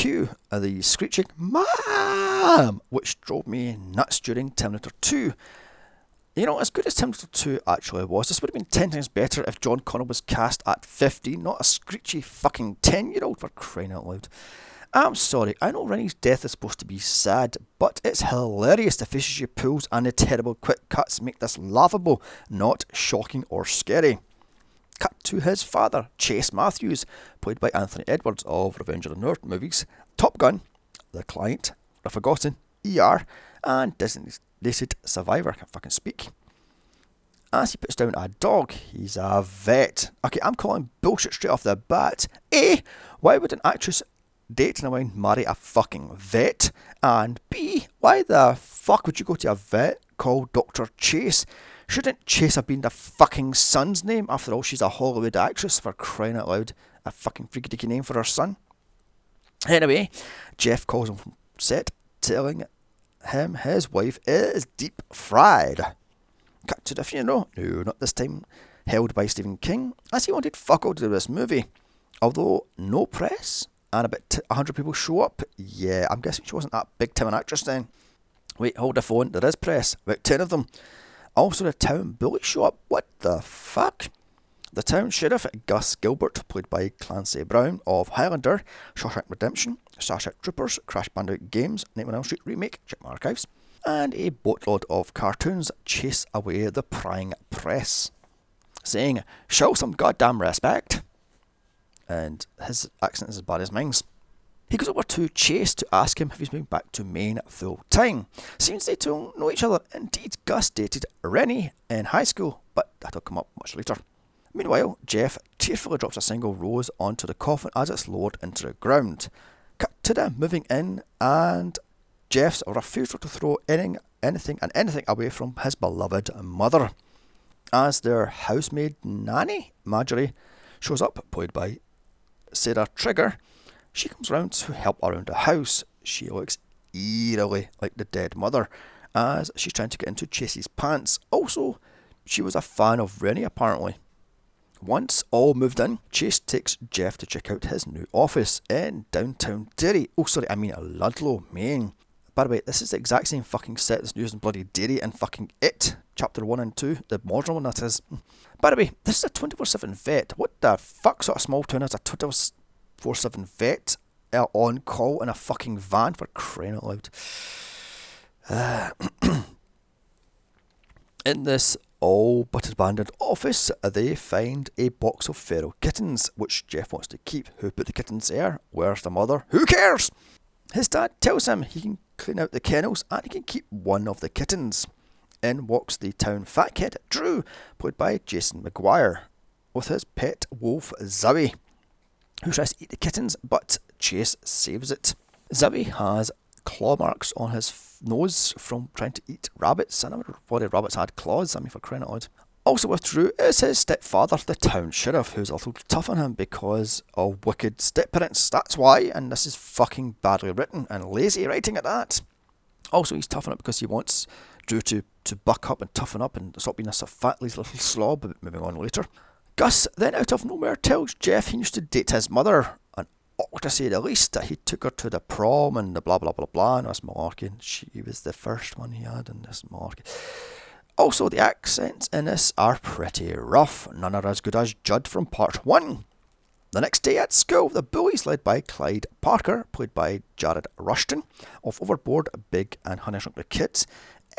Cue the screeching "Mom," which drove me nuts during Terminator 2. You know, as good as Terminator 2 actually was, this would have been 10 times better if John Connor was cast at 50, not a screechy fucking 10 year old for crying out loud. I'm sorry, I know Rennie's death is supposed to be sad, but it's hilarious the faces she pulls and the terrible quick cuts make this laughable, not shocking or scary. Cut to his father, Chase Matthews, played by Anthony Edwards of Revenge of the Nerds movies, Top Gun, The Client, The Forgotten, ER, and Designated Survivor, I can fucking speak. As he puts down a dog, he's a vet. Okay, I'm calling bullshit straight off the bat. A, why would an actress date and marry a fucking vet? And B, why the fuck would you go to a vet called Dr. Chase? Shouldn't Chase have been the fucking son's name? After all, she's a Hollywood actress for crying out loud. A fucking freaky name for her son. Anyway, Jeff calls him from set, telling him his wife is deep fried. Cut to the funeral. No, not this time. Held by Stephen King, as he wanted fuck all to do this movie. Although no press, and about 100 people show up. Yeah, I'm guessing she wasn't that big time an actress then. Wait, hold the phone. There is press. About 10 of them. Oh, also, the town bullies show up. What the fuck? The town sheriff, Gus Gilbert, played by Clancy Brown of Highlander, Shawshank Redemption, Starship Troopers, Crash Bandicoot Games, Nightmare on Elm Street Remake, check my archives, and a boatload of cartoons chase away the prying press, saying, Show some goddamn respect and his accent is as bad as mine's. He goes over to Chase to ask him if he's moving back to Maine full time. Seems they don't know each other. Indeed, Gus dated Rennie in high school, but that'll come up much later. Meanwhile, Jeff tearfully drops a single rose onto the coffin as it's lowered into the ground. Cut to them moving in, and Jeff's refusal to throw any, anything and anything away from his beloved mother. As their housemaid nanny, Marjorie, shows up, played by Sarah Trigger, she comes round to help around the house. She looks eerily like the dead mother as she's trying to get into Chase's pants. Also, she was a fan of Rennie apparently. Once all moved in, Chase takes Jeff to check out his new office in downtown Derry. Oh, sorry, I mean Ludlow, Maine. By the way, this is the exact same fucking set that's used in bloody Derry and fucking It, chapter 1 and 2, the modern one that is. By the way, this is a 24 7 vet. What the fuck sort of small town has a 24 7 vet uh, on call in a fucking van for crying out loud? Uh, (clears throat) in this all but abandoned office, they find a box of feral kittens, which Jeff wants to keep. Who put the kittens there? Where's the mother? Who cares? His dad tells him he can clean out the kennels and he can keep one of the kittens. In walks the town fat kid, Drew, played by Jason McGuire, with his pet wolf, Zowie, who tries to eat the kittens, but Chase saves it. Zowie has claw marks on his nose from trying to eat rabbits. And I never thought rabbits had claws, I mean, for crying out loud. Also with Drew is his stepfather, the town sheriff, who's a little tough on him because of wicked stepparents. That's why, and this is fucking badly written and lazy writing at that. Also, he's tough on it because he wants Drew to, to buck up and toughen up and stop being a fat little slob, moving on later. Gus then out of nowhere tells Jeff he used to date his mother, and ought to say the least, that he took her to the prom and the blah blah blah blah and this malarkey. She was the first one he had in this malarkey. Also, the accents in this are pretty rough, none are as good as Judd from part 1. The next day at school, the bullies, led by Clyde Parker, played by Jared Rushton, of Overboard, Big and Honey Shrunk the Kids,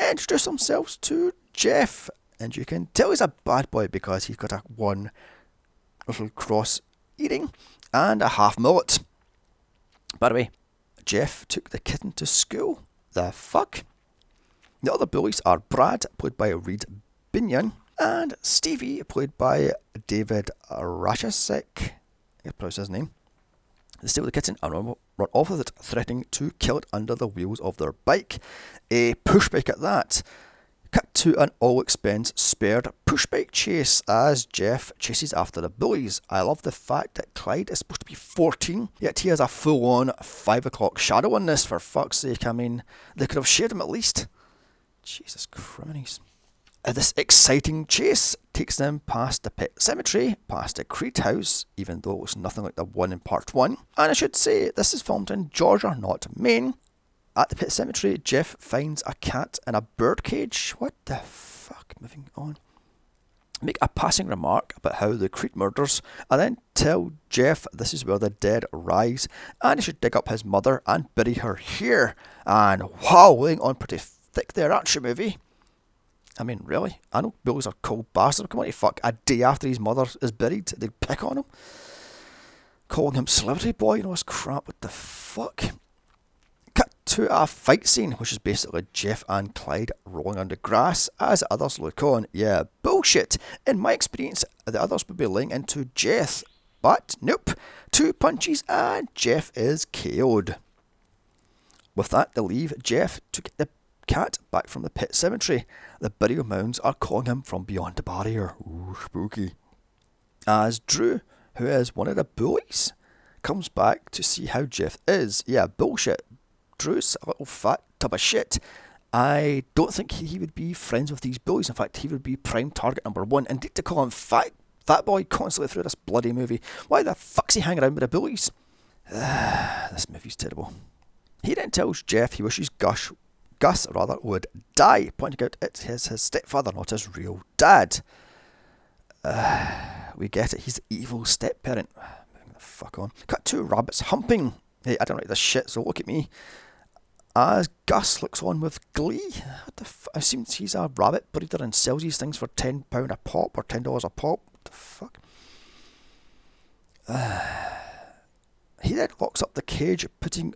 introduce themselves to Jeff. And you can tell he's a bad boy because he's got a one little cross eating and a half mullet. By the way, Jeff took the kitten to school. The fuck? The other bullies are Brad, played by Reid Binion, and Stevie, played by David Rashasek. I pronounce his name. They steal the kitten and run off with it, threatening to kill it under the wheels of their bike. A pushbike at that. To an all expense spared pushbike chase as Jeff chases after the bullies. I love the fact that Clyde is supposed to be 14, yet he has a full on 5 o'clock shadow on this, for fuck's sake. I mean, they could have shared him at least. Jesus Christ. Uh, this exciting chase takes them past the pet cemetery, past the Creed house, even though it's nothing like the one in part one. And I should say, this is filmed in Georgia, not Maine. At the pet cemetery, Jeff finds a cat in a birdcage. What the fuck? Moving on. Make a passing remark about how the Creed murders, and then tell Jeff this is where the dead rise, and he should dig up his mother and bury her here. And wow, laying on pretty thick there, aren't you, movie? I mean, really? I know bullies are cold bastards. Come on, you fuck. A day after his mother is buried, they pick on him. Calling him celebrity boy, you know, this crap. What the fuck? To a fight scene, which is basically Jeff and Clyde rolling on the grass as others look on. Yeah, bullshit. In my experience, the others would be laying into Jeff. But nope. Two punches and Jeff is KO'd. With that, they leave Jeff to get the cat back from the pet cemetery. The burial mounds are calling him from beyond the barrier. Ooh, spooky. As Drew, who is one of the bullies, comes back to see how Jeff is. Yeah, bullshit. Drew's a little oh, fat tub of shit. I don't think he would be friends with these bullies. In fact, he would be prime target number one. Indeed, to call him fat, fat boy constantly through this bloody movie. Why the fuck's he hanging around with the bullies? (sighs) this movie's terrible. He then tells Jeff he wishes Gus Gus, rather, would die, pointing out it's his, his stepfather, not his real dad. (sighs) We get it, he's the evil step parent. Moving the fuck on. Cut two rabbits humping. Hey, I don't like this shit, so look at me. As Gus looks on with glee, what the f- assumes he's a rabbit breeder and sells these things for £10 a pop or $10 a pop. What the fuck? (sighs) He then locks up the cage, putting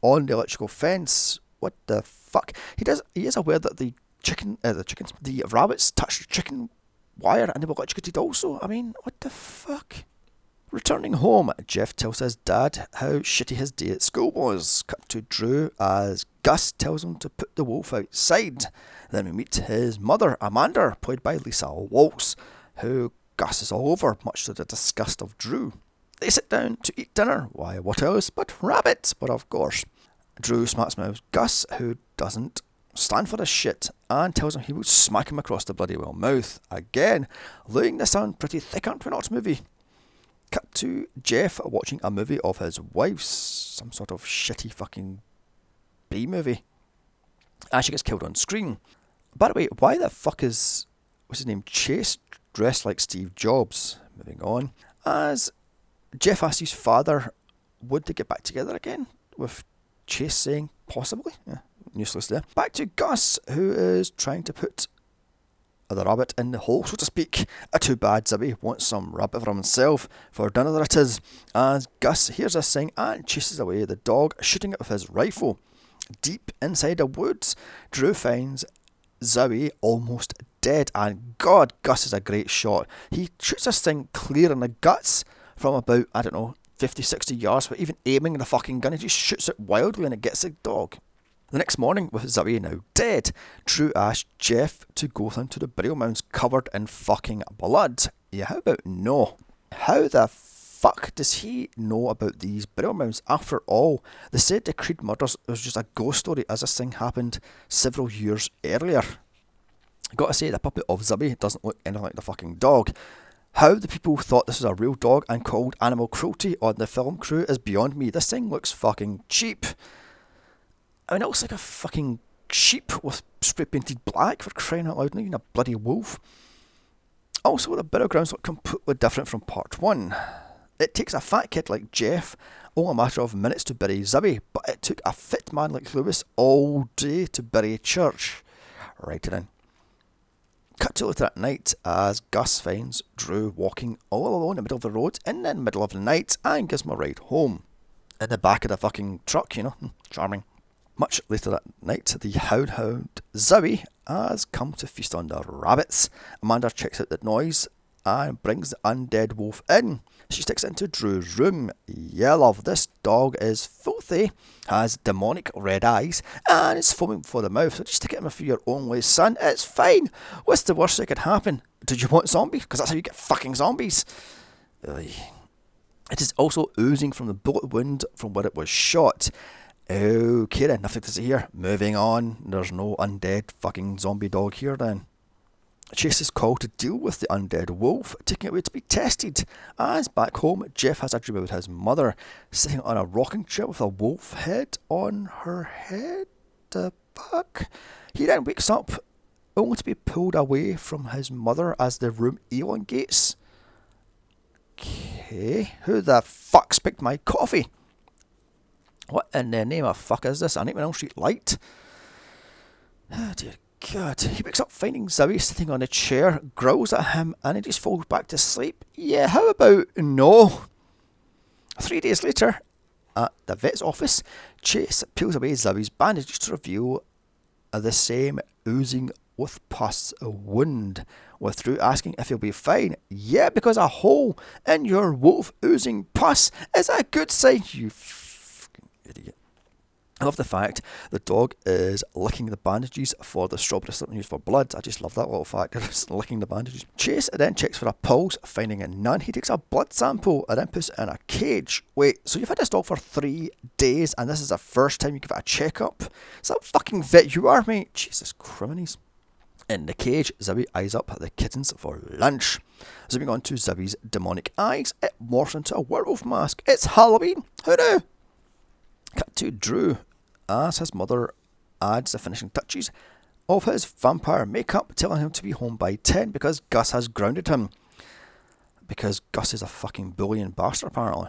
on the electrical fence, what the fuck? He does. He is aware that the chicken, uh, the chickens, the rabbits touched the chicken wire and they were electrocuted also. I mean, what the fuck? Returning home, Jeff tells his dad how shitty his day at school was. Cut to Drew as Gus tells him to put the wolf outside. Then we meet his mother, Amanda, played by Lisa Waltz, who Gus is all over, much to the disgust of Drew. They sit down to eat dinner. Why, what else but rabbits? But of course. Drew smacks mouth Gus, who doesn't stand for this shit, and tells him he will smack him across the bloody well mouth. Again, laying this sound pretty thick, aren't we not, movie? Cut to Jeff watching a movie of his wife's, some sort of shitty fucking B movie. And she gets killed on screen. By the way, why the fuck is, what's his name, Chase dressed like Steve Jobs? Moving on. As Jeff asks his father, would they get back together again? With Chase saying possibly. Yeah, useless there. Back to Gus, who is trying to put the rabbit in the hole, so to speak. A too bad Zibby wants some rabbit for himself. For dinner it is. As Gus hears this thing and chases away the dog, shooting it with his rifle. Deep inside the woods, Drew finds Zowie almost dead, and God, Gus is a great shot. He shoots this thing clear in the guts from about, I don't know, 50, 60 yards, but even aiming the fucking gun, he just shoots it wildly and it gets the dog. The next morning, with Zowie now dead, Drew asked Jeff to go down to the burial mounds covered in fucking blood. Yeah, how about no? How the fuck does he know about these burial mounds? After all, they said the Creed murders was just a ghost story as this thing happened several years earlier. Gotta say, the puppet of Zubby doesn't look anything like the fucking dog. How the people thought this was a real dog and called animal cruelty on the film crew is beyond me. This thing looks fucking cheap. I mean, it looks like a fucking sheep with spray painted black for crying out loud, not even a bloody wolf. Also, the battlegrounds look completely different from part one. It takes a fat kid like Jeff only a matter of minutes to bury Zibby, but it took a fit man like Lewis all day to bury church. Right it in. Cut to later at night as Gus finds Drew walking all alone in the middle of the road in the middle of the night and gives him a ride home. In the back of the fucking truck, you know. (laughs) Charming. Much later that night, the hound Zowie has come to feast on the rabbits. Amanda checks out the noise and brings the undead wolf in. She sticks into Drew's room. Yeah, love, this dog is filthy, has demonic red eyes, and it's foaming for the mouth. So just stick it in for your own way, son. It's fine. What's the worst that could happen? Did you want zombies? Because that's how you get fucking zombies. Ugh. It is also oozing from the bullet wound from where it was shot. Okay then, nothing to see here. Moving on. There's no undead fucking zombie dog here then. Chase is called to deal with the undead wolf, taking it away to be tested. As back home, Jeff has a dream about his mother sitting on a rocking chair with a wolf head on her head. The fuck? He then wakes up only to be pulled away from his mother as the room elongates. Okay, who the fuck's picked my coffee? What in the name of fuck is this? A Nightmare Street light? (sighs) Oh dear God. He wakes up finding Zowie sitting on a chair, growls at him, and he just falls back to sleep. Yeah, how about no? Three days later, at the vet's office, Chase peels away Zowie's bandages to reveal the same oozing with pus wound. With Drew asking if he'll be fine. Yeah, because a hole in your wolf oozing pus is a good sign, you idiot. I love the fact the dog is licking the bandages for the strawberry slip used for blood. I just love that little fact. It's licking the bandages. Chase then checks for a pulse, finding a none. He takes a blood sample and then puts it in a cage. Wait, so you've had this dog for three days and this is the first time you give it a checkup? Is that fucking vet you are, mate? Jesus criminies. In the cage, Zowie eyes up the kittens for lunch. Zooming on to Zowie's demonic eyes, it morphs into a werewolf mask. It's Halloween! Knew? Cut to Drew as his mother adds the finishing touches of his vampire makeup, telling him to be home by 10 because Gus has grounded him. Because Gus is a fucking bullying bastard, apparently.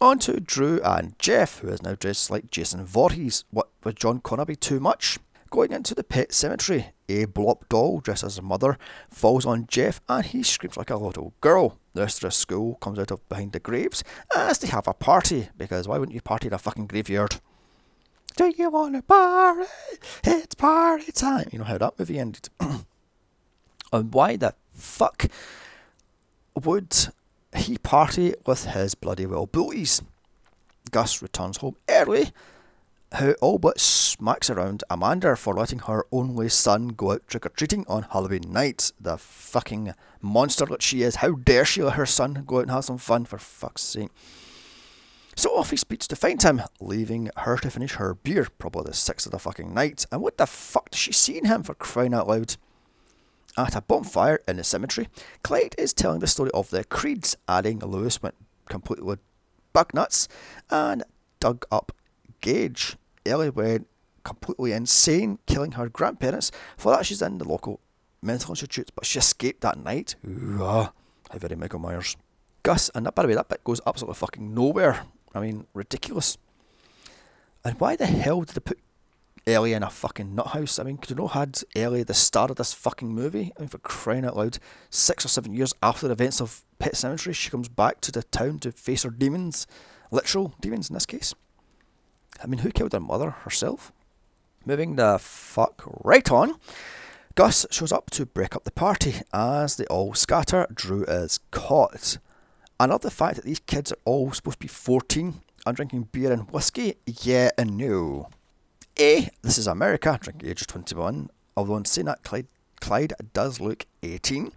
On to Drew and Jeff, who is now dressed like Jason Voorhees. What, would John Connor be too much? Going into the pet cemetery, a blob doll dressed as a mother falls on Jeff and he screams like a little girl. The rest of the school comes out of behind the graves as they have a party, because why wouldn't you party in a fucking graveyard? Do you want to party? It's party time. You know how that movie ended. (coughs) and why the fuck would he party with his bloody well bullies? Gus returns home early, who all but smacks around Amanda for letting her only son go out trick or treating on Halloween night. The fucking monster that she is. How dare she let her son go out and have some fun, for fuck's sake. So off he speeds to find him, leaving her to finish her beer, probably the sixth of the fucking night. And what the fuck does she see in him for crying out loud? At a bonfire in the cemetery, Clyde is telling the story of the Creeds, adding Lewis went completely bug nuts and dug up Gage. Ellie went completely insane, killing her grandparents. For that, she's in the local mental institute, but she escaped that night. Ooh, how very Michael Myers. Gus, and that, by the way, that bit goes absolutely fucking nowhere. I mean, ridiculous. And why the hell did they put Ellie in a fucking nuthouse? I mean, could you not had Ellie the star of this fucking movie? I mean, for crying out loud, six or seven years after the events of Pet Sematary, she comes back to the town to face her demons, literal demons in this case. I mean, who killed her mother? Herself? Moving the fuck right on. Gus shows up to break up the party. As they all scatter, Drew is caught. I love the fact that these kids are all supposed to be 14 and drinking beer and whiskey. Yeah and no. A, this is America, drinking age of 21, although in saying that, Clyde, Clyde does look 18.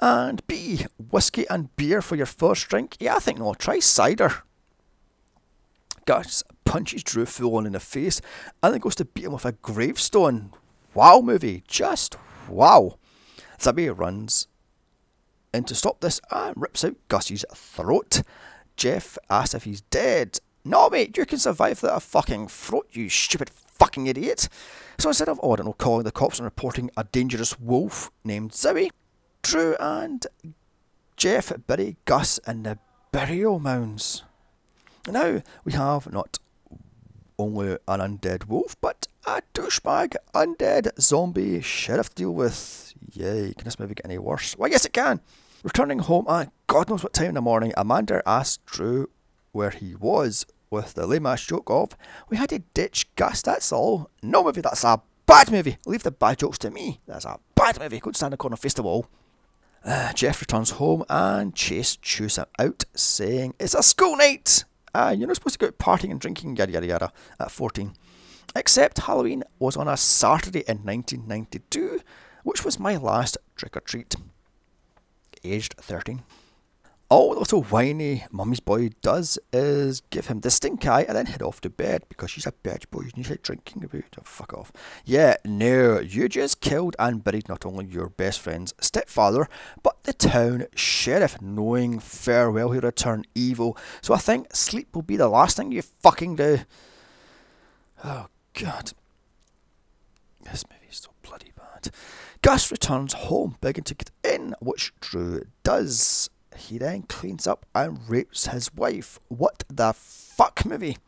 And B, whiskey and beer for your first drink. Yeah, I think no, try cider. Gus punches Drew full on in the face and then goes to beat him with a gravestone. Wow, movie. Just wow. Zabby runs in to stop this and rips out Gus's throat. Jeff asks if he's dead. No, mate, you can survive that fucking throat, you stupid fucking idiot. So instead of, oh, I don't know, calling the cops and reporting a dangerous wolf named Zowie, Drew and Jeff bury Gus in the burial mounds. Now we have not only an undead wolf, but a douchebag undead zombie sheriff to deal with. Yay, can this movie get any worse? Well, yes, it can. Returning home at God knows what time in the morning, Amanda asked Drew where he was with the lame ass joke of, We had to ditch Gus, that's all. No movie, that's a bad movie. Leave the bad jokes to me. That's a bad movie. And stand the corner, face the wall. Uh, Jeff returns home and Chase chews him out, saying, It's a school night! Uh, you're not supposed to go out partying and drinking, yada yada yada, at 14. Except Halloween was on a Saturday in 1992, which was my last trick or treat. Aged 13. All the little whiny mummy's boy does is give him the stink eye and then head off to bed because she's a bad boy and he's like drinking about. Oh, fuck off. Yeah, no, you just killed and buried not only your best friend's stepfather, but the town sheriff, knowing farewell he'll return evil. So I think sleep will be the last thing you fucking do. Oh, God. This movie's so bloody bad. Gus returns home begging to get in, which Drew does. He then cleans up and rapes his wife. What the fuck movie?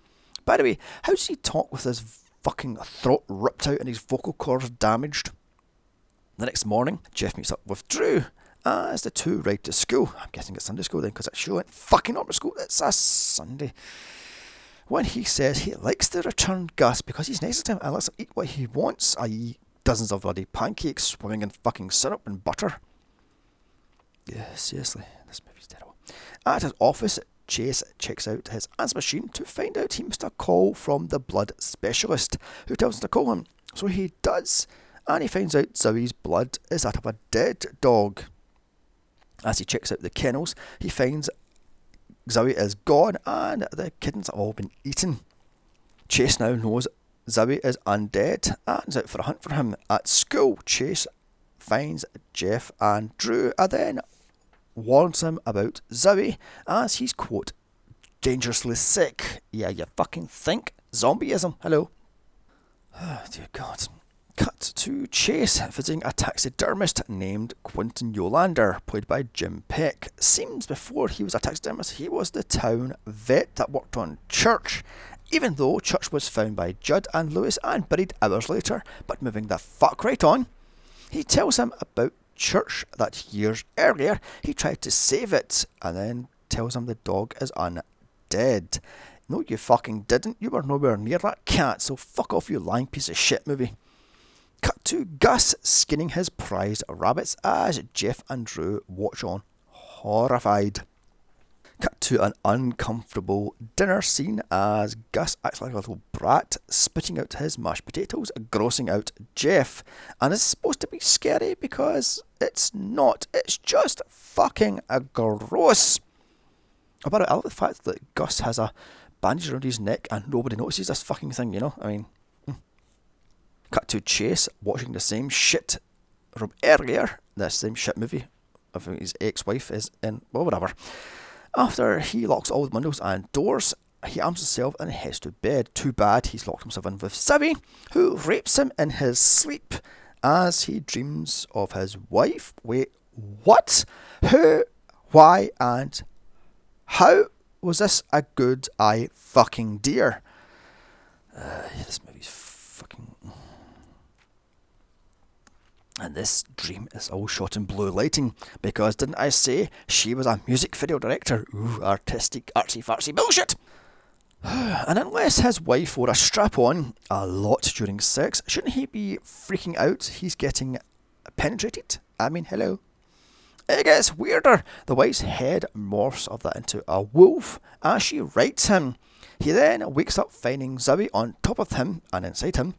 By the way, how does he talk with his fucking throat ripped out and his vocal cords damaged? The next morning, Jeff meets up with Drew ah, as the two ride to school. I'm guessing it's Sunday school then because it sure showing fucking normal school. It's a Sunday. When he says he likes to return Gus because he's nice to him and lets him eat what he wants, i.e., dozens of bloody pancakes swimming in fucking syrup and butter. Yeah, seriously, this movie's terrible. At his office, Chase checks out his answer machine to find out he missed a call from the blood specialist, who tells him to call him. So he does, and he finds out Zowie's blood is that of a dead dog. As he checks out the kennels, he finds Zowie is gone and the kittens have all been eaten. Chase now knows Zowie is undead and is out for a hunt for him. At school, Chase finds Jeff and Drew and then warns him about Zowie as he's, quote, dangerously sick. Yeah, you fucking think? Zombieism. Hello. Oh, (sighs) dear God. Cut to Chase visiting a taxidermist named Quentin Yolander, played by Jim Peck. Seems before he was a taxidermist, he was the town vet that worked on Church, even though Church was found by Judd and Lewis and buried hours later. But moving the fuck right on, he tells him about Church that years earlier he tried to save it and then tells him the dog is undead. No, you fucking didn't. You were nowhere near that cat, so fuck off, you lying piece of shit movie. Cut to Gus skinning his prized rabbits as Jeff and Drew watch on, horrified. Cut to an uncomfortable dinner scene as Gus acts like a little brat, spitting out his mashed potatoes, grossing out Jeff. And it's supposed to be scary because it's not. It's just fucking gross. About it, I love the fact that Gus has a bandage around his neck and nobody notices this fucking thing, you know? I mean, hmm. Cut to Chase watching the same shit from earlier, the same shit movie of his ex wife is in, well, whatever. After he locks all the windows and doors, he arms himself and heads to bed. Too bad he's locked himself in with Zowie, who rapes him in his sleep as he dreams of his wife. Wait, what? Who? Why? And how was this a good eye fucking dear? Uh, this movie's fucking. And this dream is all shot in blue lighting because didn't I say she was a music video director? Ooh, artistic, artsy fartsy bullshit! (sighs) and unless his wife wore a strap on a lot during sex, shouldn't he be freaking out he's getting penetrated? I mean, hello. It gets weirder. The wife's head morphs of that into a wolf as she rights him. He then wakes up finding Zowie on top of him and inside him.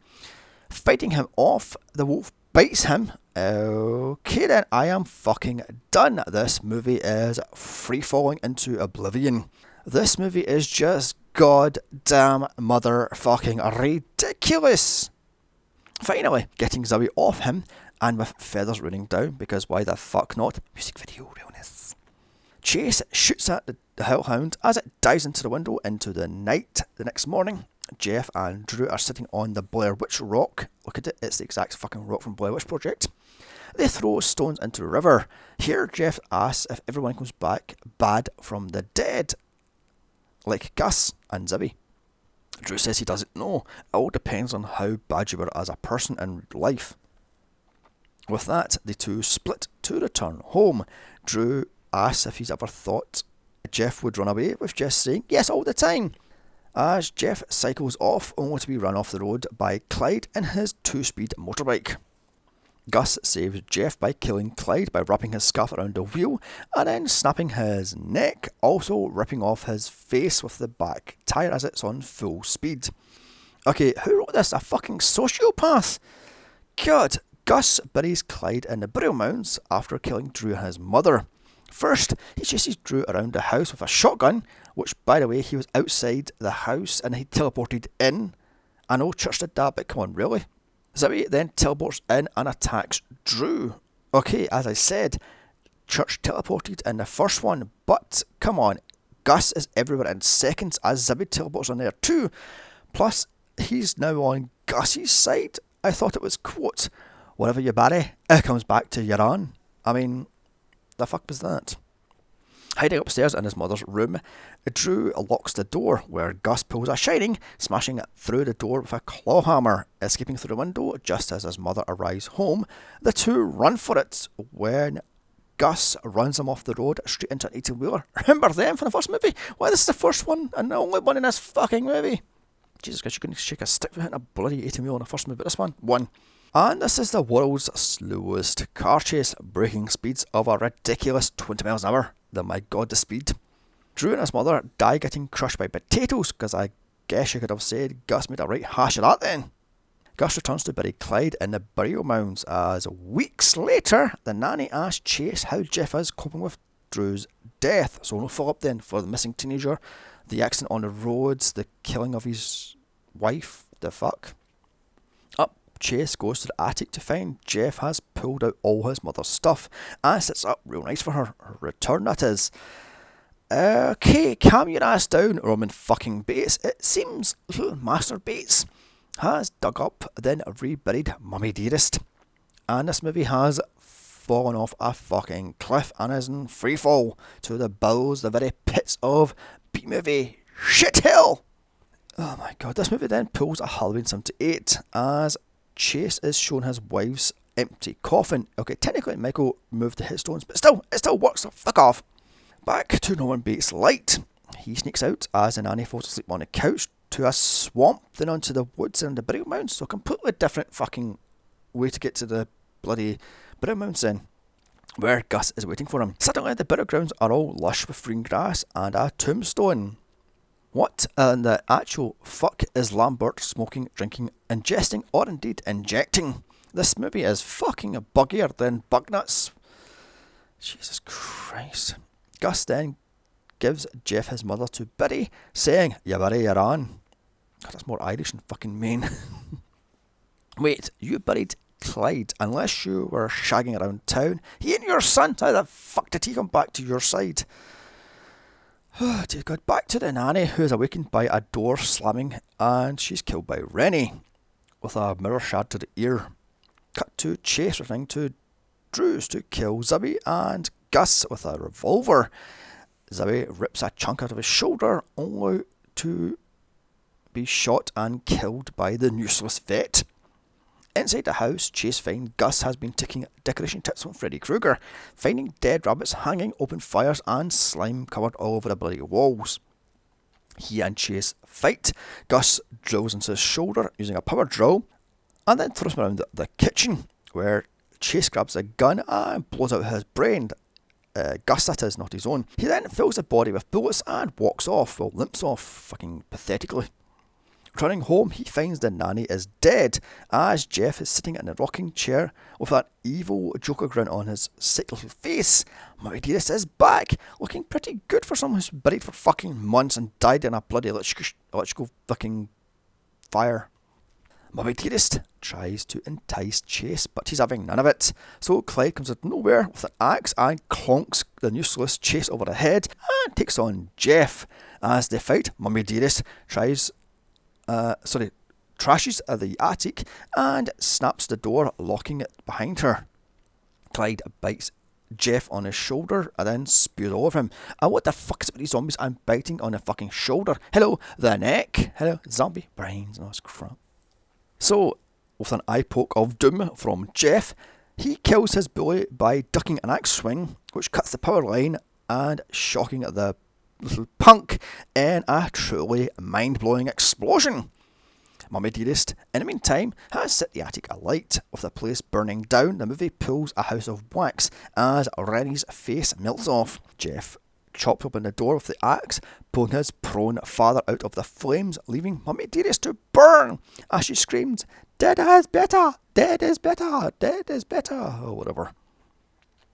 Fighting him off, the wolf bites him. Okay then, I am fucking done. This movie is free falling into oblivion. This movie is just goddamn motherfucking ridiculous. Finally, getting Zowie off him and with feathers raining down because why the fuck not? Music video realness. Chase shoots at the hellhound as it dives into the window into the night the next morning. Jeff and Drew are sitting on the Blair Witch Rock. Look at it, it's the exact fucking rock from Blair Witch Project. They throw stones into the river. Here, Jeff asks if everyone comes back bad from the dead, like Gus and Zowie. Drew says he doesn't know. It all depends on how bad you were as a person in life. With that, the two split to return home. Drew asks if he's ever thought Jeff would run away, with Jeff saying yes all the time as Jeff cycles off only to be run off the road by Clyde in his two speed motorbike. Gus saves Jeff by killing Clyde by wrapping his scarf around a wheel and then snapping his neck, also ripping off his face with the back tyre as it's on full speed. Okay, who wrote this? A fucking sociopath? God, Gus buries Clyde in the burial mounds after killing Drew and his mother. First, he chases Drew around the house with a shotgun, which, by the way, he was outside the house and he teleported in. I know Church did that, but come on, really? Zowie then teleports in and attacks Drew. Okay, as I said, Church teleported in the first one, but come on, Gus is everywhere in seconds as Zowie teleports on there too. Plus, he's now on Gus's side. I thought it was, quote, whatever you bury, it comes back to own. I mean, the fuck was that? Hiding upstairs in his mother's room, Drew locks the door where Gus pulls a shining, smashing through the door with a claw hammer. Escaping through the window just as his mother arrives home, the two run for it when Gus runs him off the road straight into an 18 wheeler. (laughs) Remember them from the first movie? Why, this is the first one and the only one in this fucking movie. Jesus Christ, you couldn't shake a stick behind a bloody 18 wheeler in the first movie, but this one, one. And this is the world's slowest car chase, breaking speeds of a ridiculous 20 miles an hour. The my god, the speed. Drew and his mother die getting crushed by potatoes, because I guess you could have said Gus made a right hash of that then. Gus returns to bury Clyde in the burial mounds as weeks later, the nanny asks Chase how Jeff is coping with Drew's death. So no follow up then for the missing teenager, the accident on the roads, the killing of his wife, the fuck. Chase goes to the attic to find Jeff has pulled out all his mother's stuff ah, and sits up real nice for her. Her return, that is. Okay, calm your ass down, Norman fucking Bates. It seems Master Bates has dug up, then reburied Mummy Dearest. And this movie has fallen off a fucking cliff and is in free fall to the bowels, the very pits of B movie shit hell. Oh my god, this movie then pulls a Halloween 78 as Chase is shown his wife's empty coffin. Okay, technically Michael moved the headstones, but still, it still works, so fuck off. Back to Norman Bates' light. He sneaks out as an Annie falls asleep on a couch to a swamp, then onto the woods and the burial mounds. So completely different fucking way to get to the bloody burial mounds then. Where Gus is waiting for him. Suddenly the burial grounds are all lush with green grass and a tombstone. What uh, in the actual fuck is Lambert smoking, drinking, ingesting, or indeed injecting? This movie is fucking buggier than bug nuts. Jesus Christ. Gus then gives Jeff his mother to Biddy, saying, You bury your on. God, that's more Irish than fucking Maine. (laughs) Wait, you buried Clyde unless you were shagging around town. He ain't your son. How the fuck did he come back to your side? Dear God. Back to the nanny, who is awakened by a door slamming, and she's killed by Rennie with a mirror shard to the ear. Cut to Chase returning to Drew's to kill Zowie and Gus with a revolver. Zowie rips a chunk out of his shoulder, only to be shot and killed by the useless vet. Inside the house, Chase finds Gus has been taking decoration tips from Freddy Krueger, finding dead rabbits hanging, open fires, and slime covered all over the bloody walls. He and Chase fight. Gus drills into his shoulder using a power drill, and then throws him around the, the kitchen, where Chase grabs a gun and blows out his brain. Uh, Gus, that is, not his own. He then fills the body with bullets and walks off, well, limps off, fucking pathetically. Returning home, he finds the nanny is dead, as Jeff is sitting in a rocking chair with that evil Joker grin on his sick little face. My dearest is back, looking pretty good for someone who's buried for fucking months and died in a bloody electrical, fucking fire. My dearest tries to entice Chase, but he's having none of it. So Clyde comes out of nowhere with an axe and clonks the useless Chase over the head and takes on Jeff. As they fight, Mummy Dearest tries uh, sorry, trashes the attic and snaps the door, locking it behind her. Clyde bites Jeff on his shoulder and then spews over him. And what the fuck is with these zombies? I'm biting on a fucking shoulder. Hello, the neck. Hello, zombie brains. Oh, crap. So, with an eye poke of doom from Jeff, he kills his bully by ducking an axe swing, which cuts the power line and shocking the little punk in a truly mind blowing explosion. Mummy Dearest, in the meantime, has set the attic alight. With the place burning down, the movie pulls a house of wax as Rennie's face melts off. Jeff chops open the door with the axe, pulling his prone father out of the flames, leaving Mummy Dearest to burn as she screams, Dead is better! Dead is better! Dead is better! Or whatever.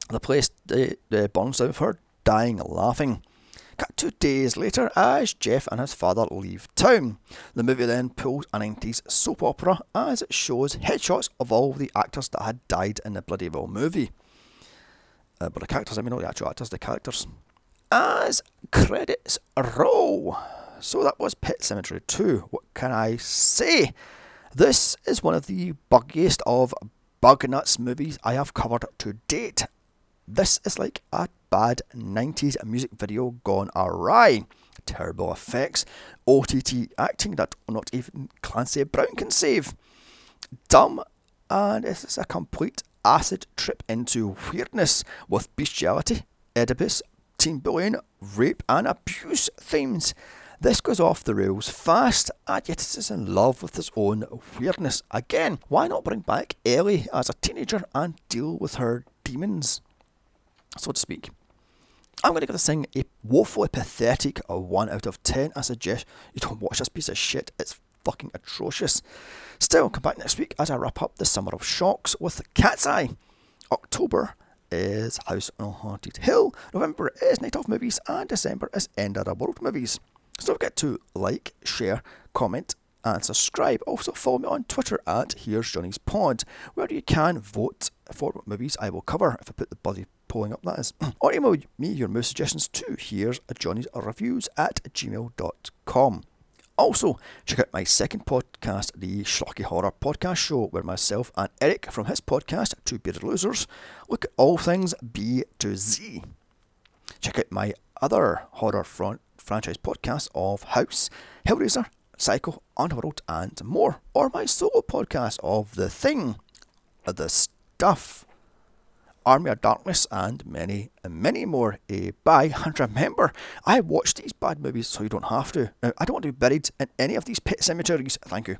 The place uh, burns down with her dying laughing. Cut two days later as Jeff and his father leave town. The movie then pulls a 90s soap opera as it shows headshots of all the actors that had died in the bloody well movie. Uh, but the characters, I mean, not the actual actors, the characters. As credits roll. So that was Pet Sematary 2. What can I say? This is one of the buggiest of bug nuts movies I have covered to date. This is like a bad 90s music video gone awry. Terrible effects, OTT acting that not even Clancy Brown can save. Dumb, and it's a complete acid trip into weirdness with bestiality, Oedipus, teen bullying, rape, and abuse themes. This goes off the rails fast, and yet it is in love with its own weirdness. Again, why not bring back Ellie as a teenager and deal with her demons, so to speak? I'm going to give this thing a woefully pathetic a 1 out of 10. I suggest you don't watch this piece of shit. It's fucking atrocious. Still, come back next week as I wrap up the Summer of Shocks with Cat's Eye. October is House on Haunted Hill. November is Night of Movies. And December is End of the World Movies. So don't forget to like, share, comment, and subscribe. Also follow me on Twitter at Here's Johnny's Pod, where you can vote for what movies I will cover if I put the bloody polling up, that is. (clears throat) or email me your movie suggestions to here's a Johnny's reviews at gmail.com. Also, check out my second podcast, the Schlocky Horror Podcast Show, where myself and Eric from his podcast, Two Bearded Losers, look at all things B to Z. Check out my other horror front franchise podcasts of House, Hellraiser, Psycho, Underworld, and more, or my solo podcast of The Thing, The Stuff. Army of Darkness, and many, and many more. Uh, by and remember, I watch these bad movies so you don't have to. Now, I don't want to be buried in any of these pet cemeteries. Thank you.